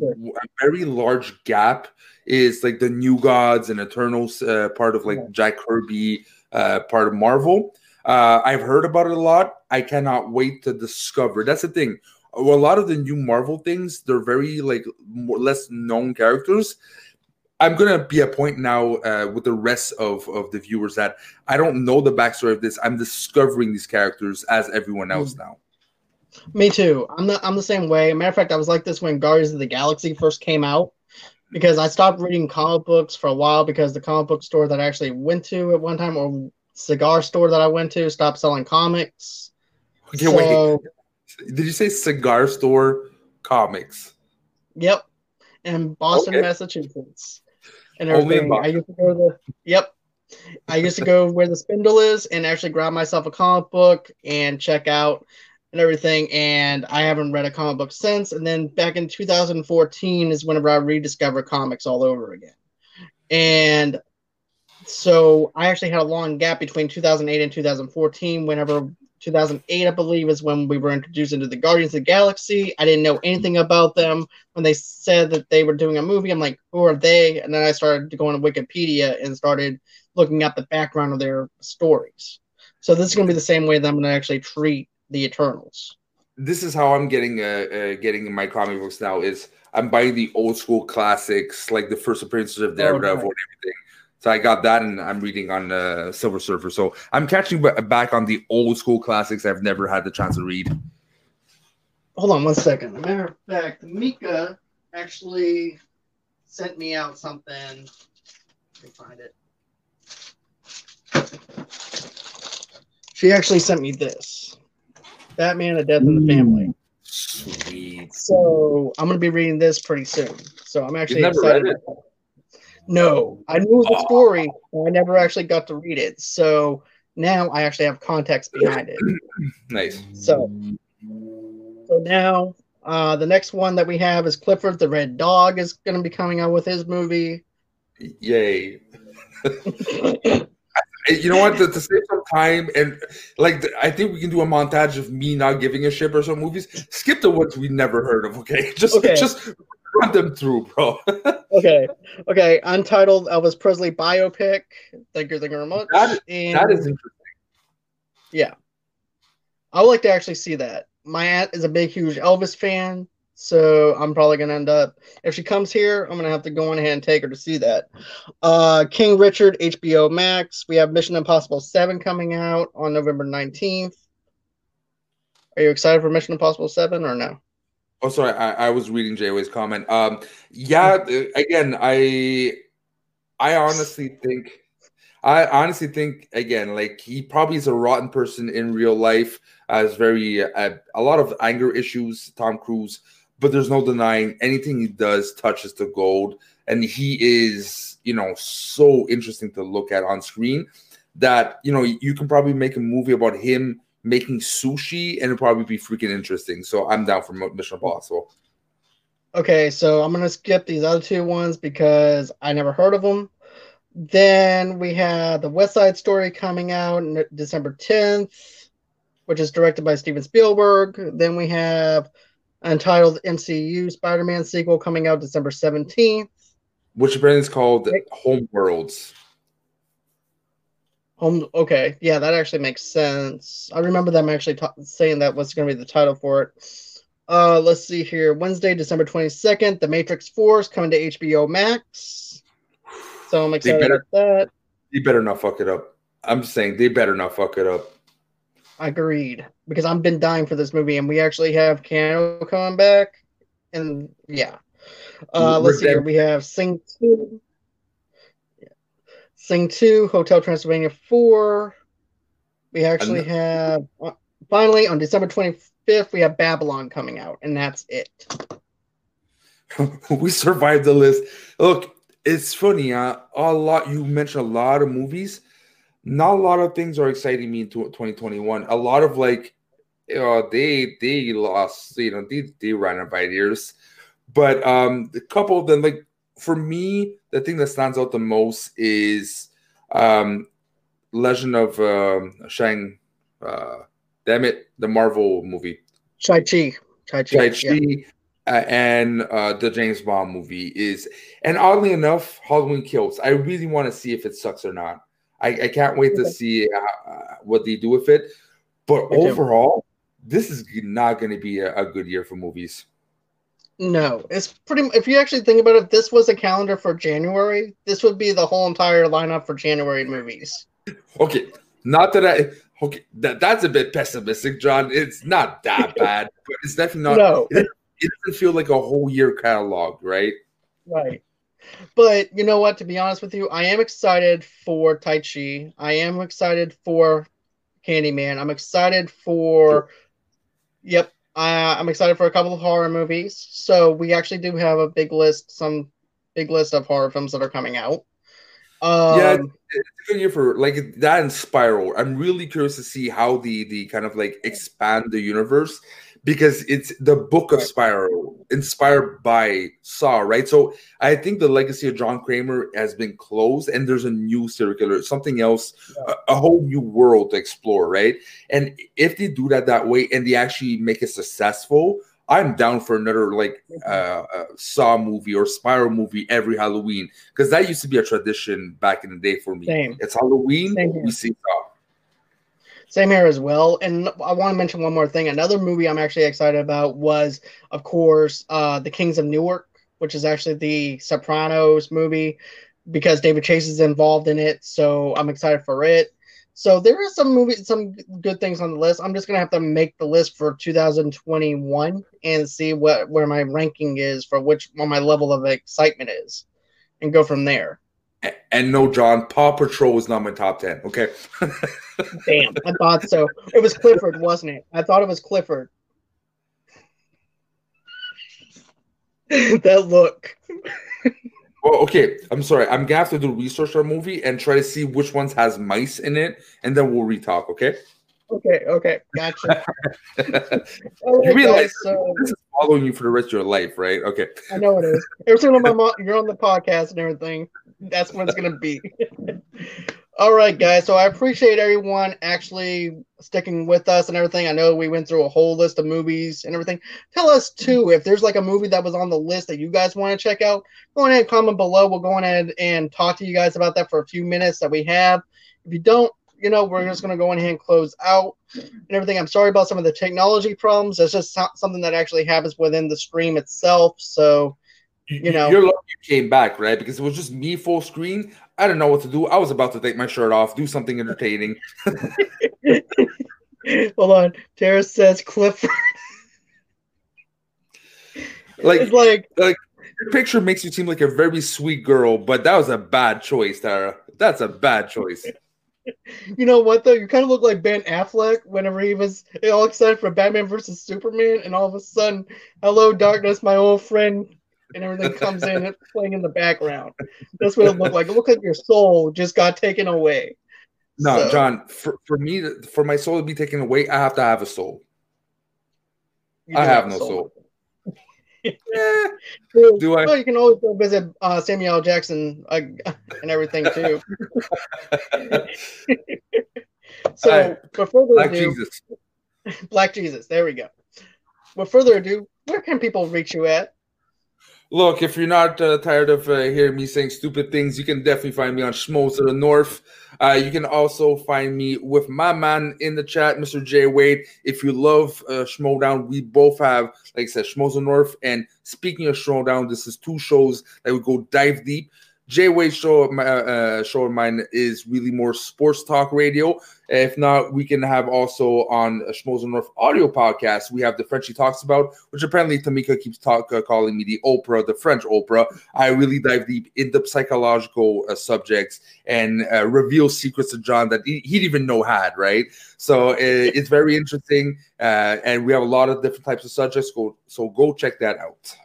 very large gap. Is like the New Gods and Eternals uh, part of like yeah. Jack Kirby, uh, part of Marvel. Uh, I've heard about it a lot. I cannot wait to discover. That's the thing. A lot of the new Marvel things, they're very like more less known characters, I'm gonna be a point now uh, with the rest of, of the viewers that I don't know the backstory of this. I'm discovering these characters as everyone else now. Me too. I'm the I'm the same way. matter of fact, I was like this when Guardians of the Galaxy first came out because I stopped reading comic books for a while because the comic book store that I actually went to at one time or cigar store that I went to stopped selling comics. Okay, so, wait. Did you say cigar store comics? Yep. In Boston, okay. Massachusetts and everything. I used to go to the yep. I used to go [LAUGHS] where the spindle is and actually grab myself a comic book and check out and everything. And I haven't read a comic book since. And then back in 2014 is whenever I rediscovered comics all over again. And so I actually had a long gap between 2008 and 2014 whenever 2008, I believe, is when we were introduced into the Guardians of the Galaxy. I didn't know anything about them. When they said that they were doing a movie, I'm like, who are they? And then I started going to Wikipedia and started looking at the background of their stories. So this is going to be the same way that I'm going to actually treat the Eternals. This is how I'm getting uh, uh getting my comic books now. Is I'm buying the old school classics, like the first appearances of Daredevil oh, right. and everything so I got that, and I'm reading on uh, Silver Surfer. So I'm catching back on the old school classics I've never had the chance to read. Hold on one second. As a matter of fact, Mika actually sent me out something. Let me find it. She actually sent me this Batman: A Death in the Family. Sweet. So I'm gonna be reading this pretty soon. So I'm actually excited. No, I knew the story, I never actually got to read it. So now I actually have context behind it. [CLEARS THROAT] nice. So, so now Uh, the next one that we have is Clifford the Red Dog is going to be coming out with his movie. Yay! [LAUGHS] you know what? To, to, save some time and like, I think we can do a montage of me not giving a shit or some movies. Skip the ones we never heard of. Okay, [LAUGHS] just okay. just run them through, bro. [LAUGHS] okay, okay. Untitled Elvis Presley biopic. Thank you, thank you very much. That, and, that is interesting. Yeah, I would like to actually see that. My aunt is a big, huge Elvis fan. So I'm probably gonna end up if she comes here, I'm gonna have to go on ahead and take her to see that. Uh, King Richard, HBO Max. We have Mission Impossible Seven coming out on November 19th. Are you excited for Mission Impossible Seven or no? Oh, sorry, I, I was reading Jayway's comment. Um, yeah, again, I I honestly think I honestly think again, like he probably is a rotten person in real life. Has very uh, a lot of anger issues. Tom Cruise but there's no denying anything he does touches the gold. And he is, you know, so interesting to look at on screen that, you know, you can probably make a movie about him making sushi and it'll probably be freaking interesting. So I'm down for Mission Impossible. Okay, so I'm to skip these other two ones because I never heard of them. Then we have the West Side Story coming out December 10th, which is directed by Steven Spielberg. Then we have entitled MCU Spider Man sequel coming out December 17th. Which brand is called Home Worlds. Home, okay, yeah, that actually makes sense. I remember them actually ta- saying that was going to be the title for it. Uh, let's see here. Wednesday, December 22nd, The Matrix Force coming to HBO Max. So I'm excited better, about that. You better not fuck it up. I'm saying they better not fuck it up. Agreed. Because I've been dying for this movie, and we actually have Keanu coming back, and yeah. Uh, let's see here. We have Sing Two, Sing Two, Hotel Transylvania Four. We actually have uh, finally on December twenty fifth. We have Babylon coming out, and that's it. [LAUGHS] we survived the list. Look, it's funny. Uh, a lot you mentioned a lot of movies not a lot of things are exciting me in 2021. A lot of like, uh, they they lost, you know, they they ran out of ideas, but um, a couple of them, like for me, the thing that stands out the most is um, Legend of um, Shang. Uh, damn it, the Marvel movie. Shai Chi. Shai Chi. Chi. Yeah. Uh, and uh, the James Bond movie is, and oddly enough, Halloween Kills. I really want to see if it sucks or not. I, I can't wait to see uh, what they do with it. But overall, this is not going to be a, a, good year for movies. No, it's pretty. If you actually think about it, this was a calendar for January. This would be the whole entire lineup for January movies. Okay, not that I. Okay, that that's a bit pessimistic, John. It's not that [LAUGHS] bad, but it's definitely not. No. It, it doesn't feel like a whole year catalog, right? Right. But you know what? To be honest with you, I am excited for Tai Chi. I am excited for Candyman. I'm excited for. Yep, I, I'm excited for a couple of horror movies. So we actually do have a big list, some big list of horror films that are coming out. Um, yeah, it's a good year for like that and Spiral. I'm really curious to see how the the kind of like expand the universe because it's the book of Spiral, inspired by Saw, right? So I think the legacy of John Kramer has been closed, and there's a new serial killer, something else, yeah. a, a, whole new world to explore, right? And if they do that that way, and they actually make it successful, I'm down for another like uh, uh, Saw movie or Spiral movie every Halloween because that used to be a tradition back in the day for me. Same. It's Halloween, we see Saw. Same here as well. And I want to mention one more thing. Another movie I'm actually excited about was, of course, uh, The Kings of Newark, which is actually the Sopranos movie because David Chase is involved in it. So I'm excited for it. So there are some movies, some good things on the list. I'm just gonna have to make the list for 2021 and see what where my ranking is for which what my level of excitement is, and go from there. And no, John, Paw Patrol was not my top 10. Okay. [LAUGHS] Damn, I thought so. It was Clifford, wasn't it? I thought it was Clifford. [LAUGHS] that look. [LAUGHS] well, okay. I'm sorry. I'm gonna have to do research on movie and try to see which ones has mice in it, and then we'll retalk. Okay. Okay, okay, gotcha. Right, you realize so, this is following you for the rest of your life, right? Okay. I know it is. Every time I'm on, you're on the podcast and everything, that's what it's gonna be. All right, guys. So I appreciate everyone actually sticking with us and everything. I know we went through a whole list of movies and everything. Tell us too if there's like a movie that was on the list that you guys want to check out. Go ahead and comment below. We'll go ahead and talk to you guys about that for a few minutes that we have. If you don't, you know, we're just to go ahead and close out and everything. I'm sorry about some of the technology problems. That's just something that actually happens within the stream itself. So, you know, you're lucky you came back, right? Because it was just me full screen. I don't know what to do. I was about to take my shirt off, do something entertaining. [LAUGHS] Hold on. Tara says Clifford. like, it's like, like your picture makes you seem like a very sweet girl, but that was a bad choice, Tara. That's a bad choice. You know what though? You kind of look like Ben Affleck whenever he was all excited for Batman versus Superman, and all of a sudden, hello darkness, my old friend and everything comes in and playing in the background. That's what it looked like. It looked like your soul just got taken away. No, so. John, for, for me, for my soul to be taken away, I have to have a soul. I have, have no soul. soul. [LAUGHS] yeah. Do I? Well, you can always go visit uh, Samuel Jackson uh, and everything too. [LAUGHS] [LAUGHS] so, I, but further Black ado, Jesus. Black Jesus. There we go. With further ado, where can people reach you at? Look, if you're not uh, tired of uh, hearing me saying stupid things, you can definitely find me on Schmoes the North. Uh, you can also find me with my man in the chat, Mr. Jay Wade. If you love uh, Schmoedown, we both have, like I said, Schmoes the North. And speaking of Schmoedown, this is two shows that we go dive deep. Jay Wade show my uh, show of mine is really more sports talk radio. If not, we can have also on a Schmoes North audio podcast. We have the French he talks about, which apparently Tamika keeps talk, uh, calling me the Oprah, the French Oprah. I really dive deep into psychological uh, subjects and uh, reveal secrets to John that he, didn't even know had. Right, so uh, it's very interesting, uh, and we have a lot of different types of subjects. Go so go check that out.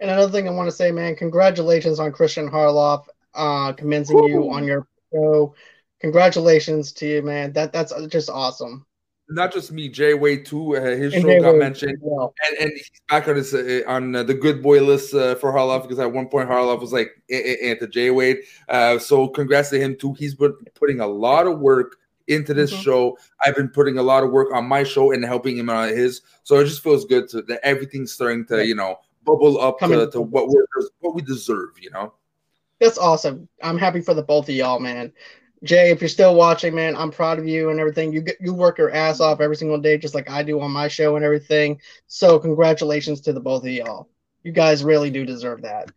And another thing I want to say, man, congratulations on Christian Harloff uh, commencing Woo! you on your show. Congratulations to you, man. That that's just awesome. Not just me, Jay Wade too. Uh, his and show Jay got Wade mentioned, well. and, and he's back on his uh, on uh, the good boy list uh, for Harloff because at one point Harloff was like and to Jay Wade. Uh, so congrats to him too. He's been putting a lot of work into this mm-hmm. show. I've been putting a lot of work on my show and helping him on his. So it just feels good to that everything's starting to you know bubble up to, to what we what we deserve. You know. That's awesome. I'm happy for the both of y'all, man. Jay, if you're still watching, man, I'm proud of you and everything. You get you work your ass off every single day, just like I do on my show and everything. So congratulations to the both of y'all. You guys really do deserve that.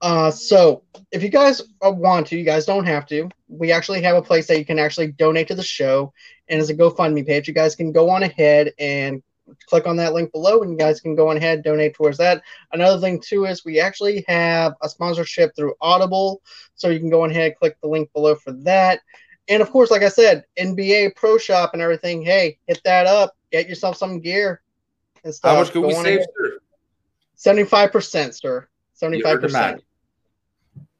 Uh, so if you guys want to, you guys don't have to. We actually have a place that you can actually donate to the show, and as a GoFundMe page, you guys can go on ahead and click on that link below and you guys can go on ahead donate towards that. Another thing too is we actually have a sponsorship through audible so you can go on ahead click the link below for that. And of course like i said nba pro shop and everything hey hit that up get yourself some gear and stuff. how much can we save sir? 75% sir. 75%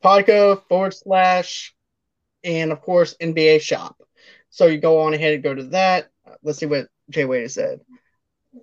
podco forward slash and of course nba shop. So you go on ahead and go to that. Let's see what jay wade said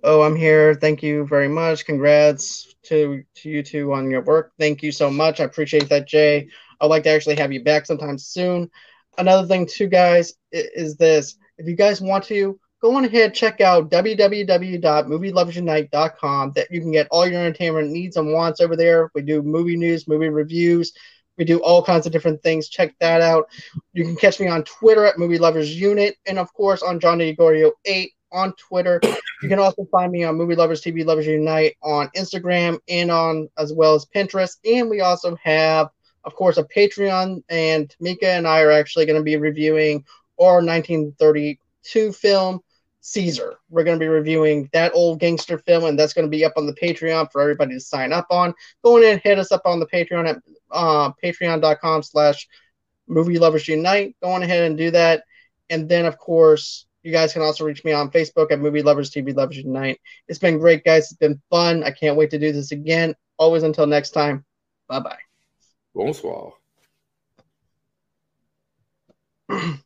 Oh, I'm here. Thank you very much. Congrats to to you two on your work. Thank you so much. I appreciate that, Jay. I'd like to actually have you back sometime soon. Another thing, too, guys, is this. If you guys want to, go on ahead check out www.movieloversunite.com that you can get all your entertainment needs and wants over there. We do movie news, movie reviews. We do all kinds of different things. Check that out. You can catch me on Twitter at Movie Lovers Unit, and of course on John DeGorio 8 on Twitter. You can also find me on Movie Lovers TV Lovers Unite on Instagram and on as well as Pinterest. And we also have, of course, a Patreon. And Mika and I are actually going to be reviewing our 1932 film, Caesar. We're going to be reviewing that old gangster film, and that's going to be up on the Patreon for everybody to sign up on. Go in and hit us up on the Patreon at uh, patreon.com slash movie lovers unite. Go on ahead and do that. And then, of course, you guys can also reach me on Facebook at Movie Lovers TV Lovers tonight. It's been great, guys. It's been fun. I can't wait to do this again. Always until next time. Bye bye. Bonsoir. [CLEARS THROAT]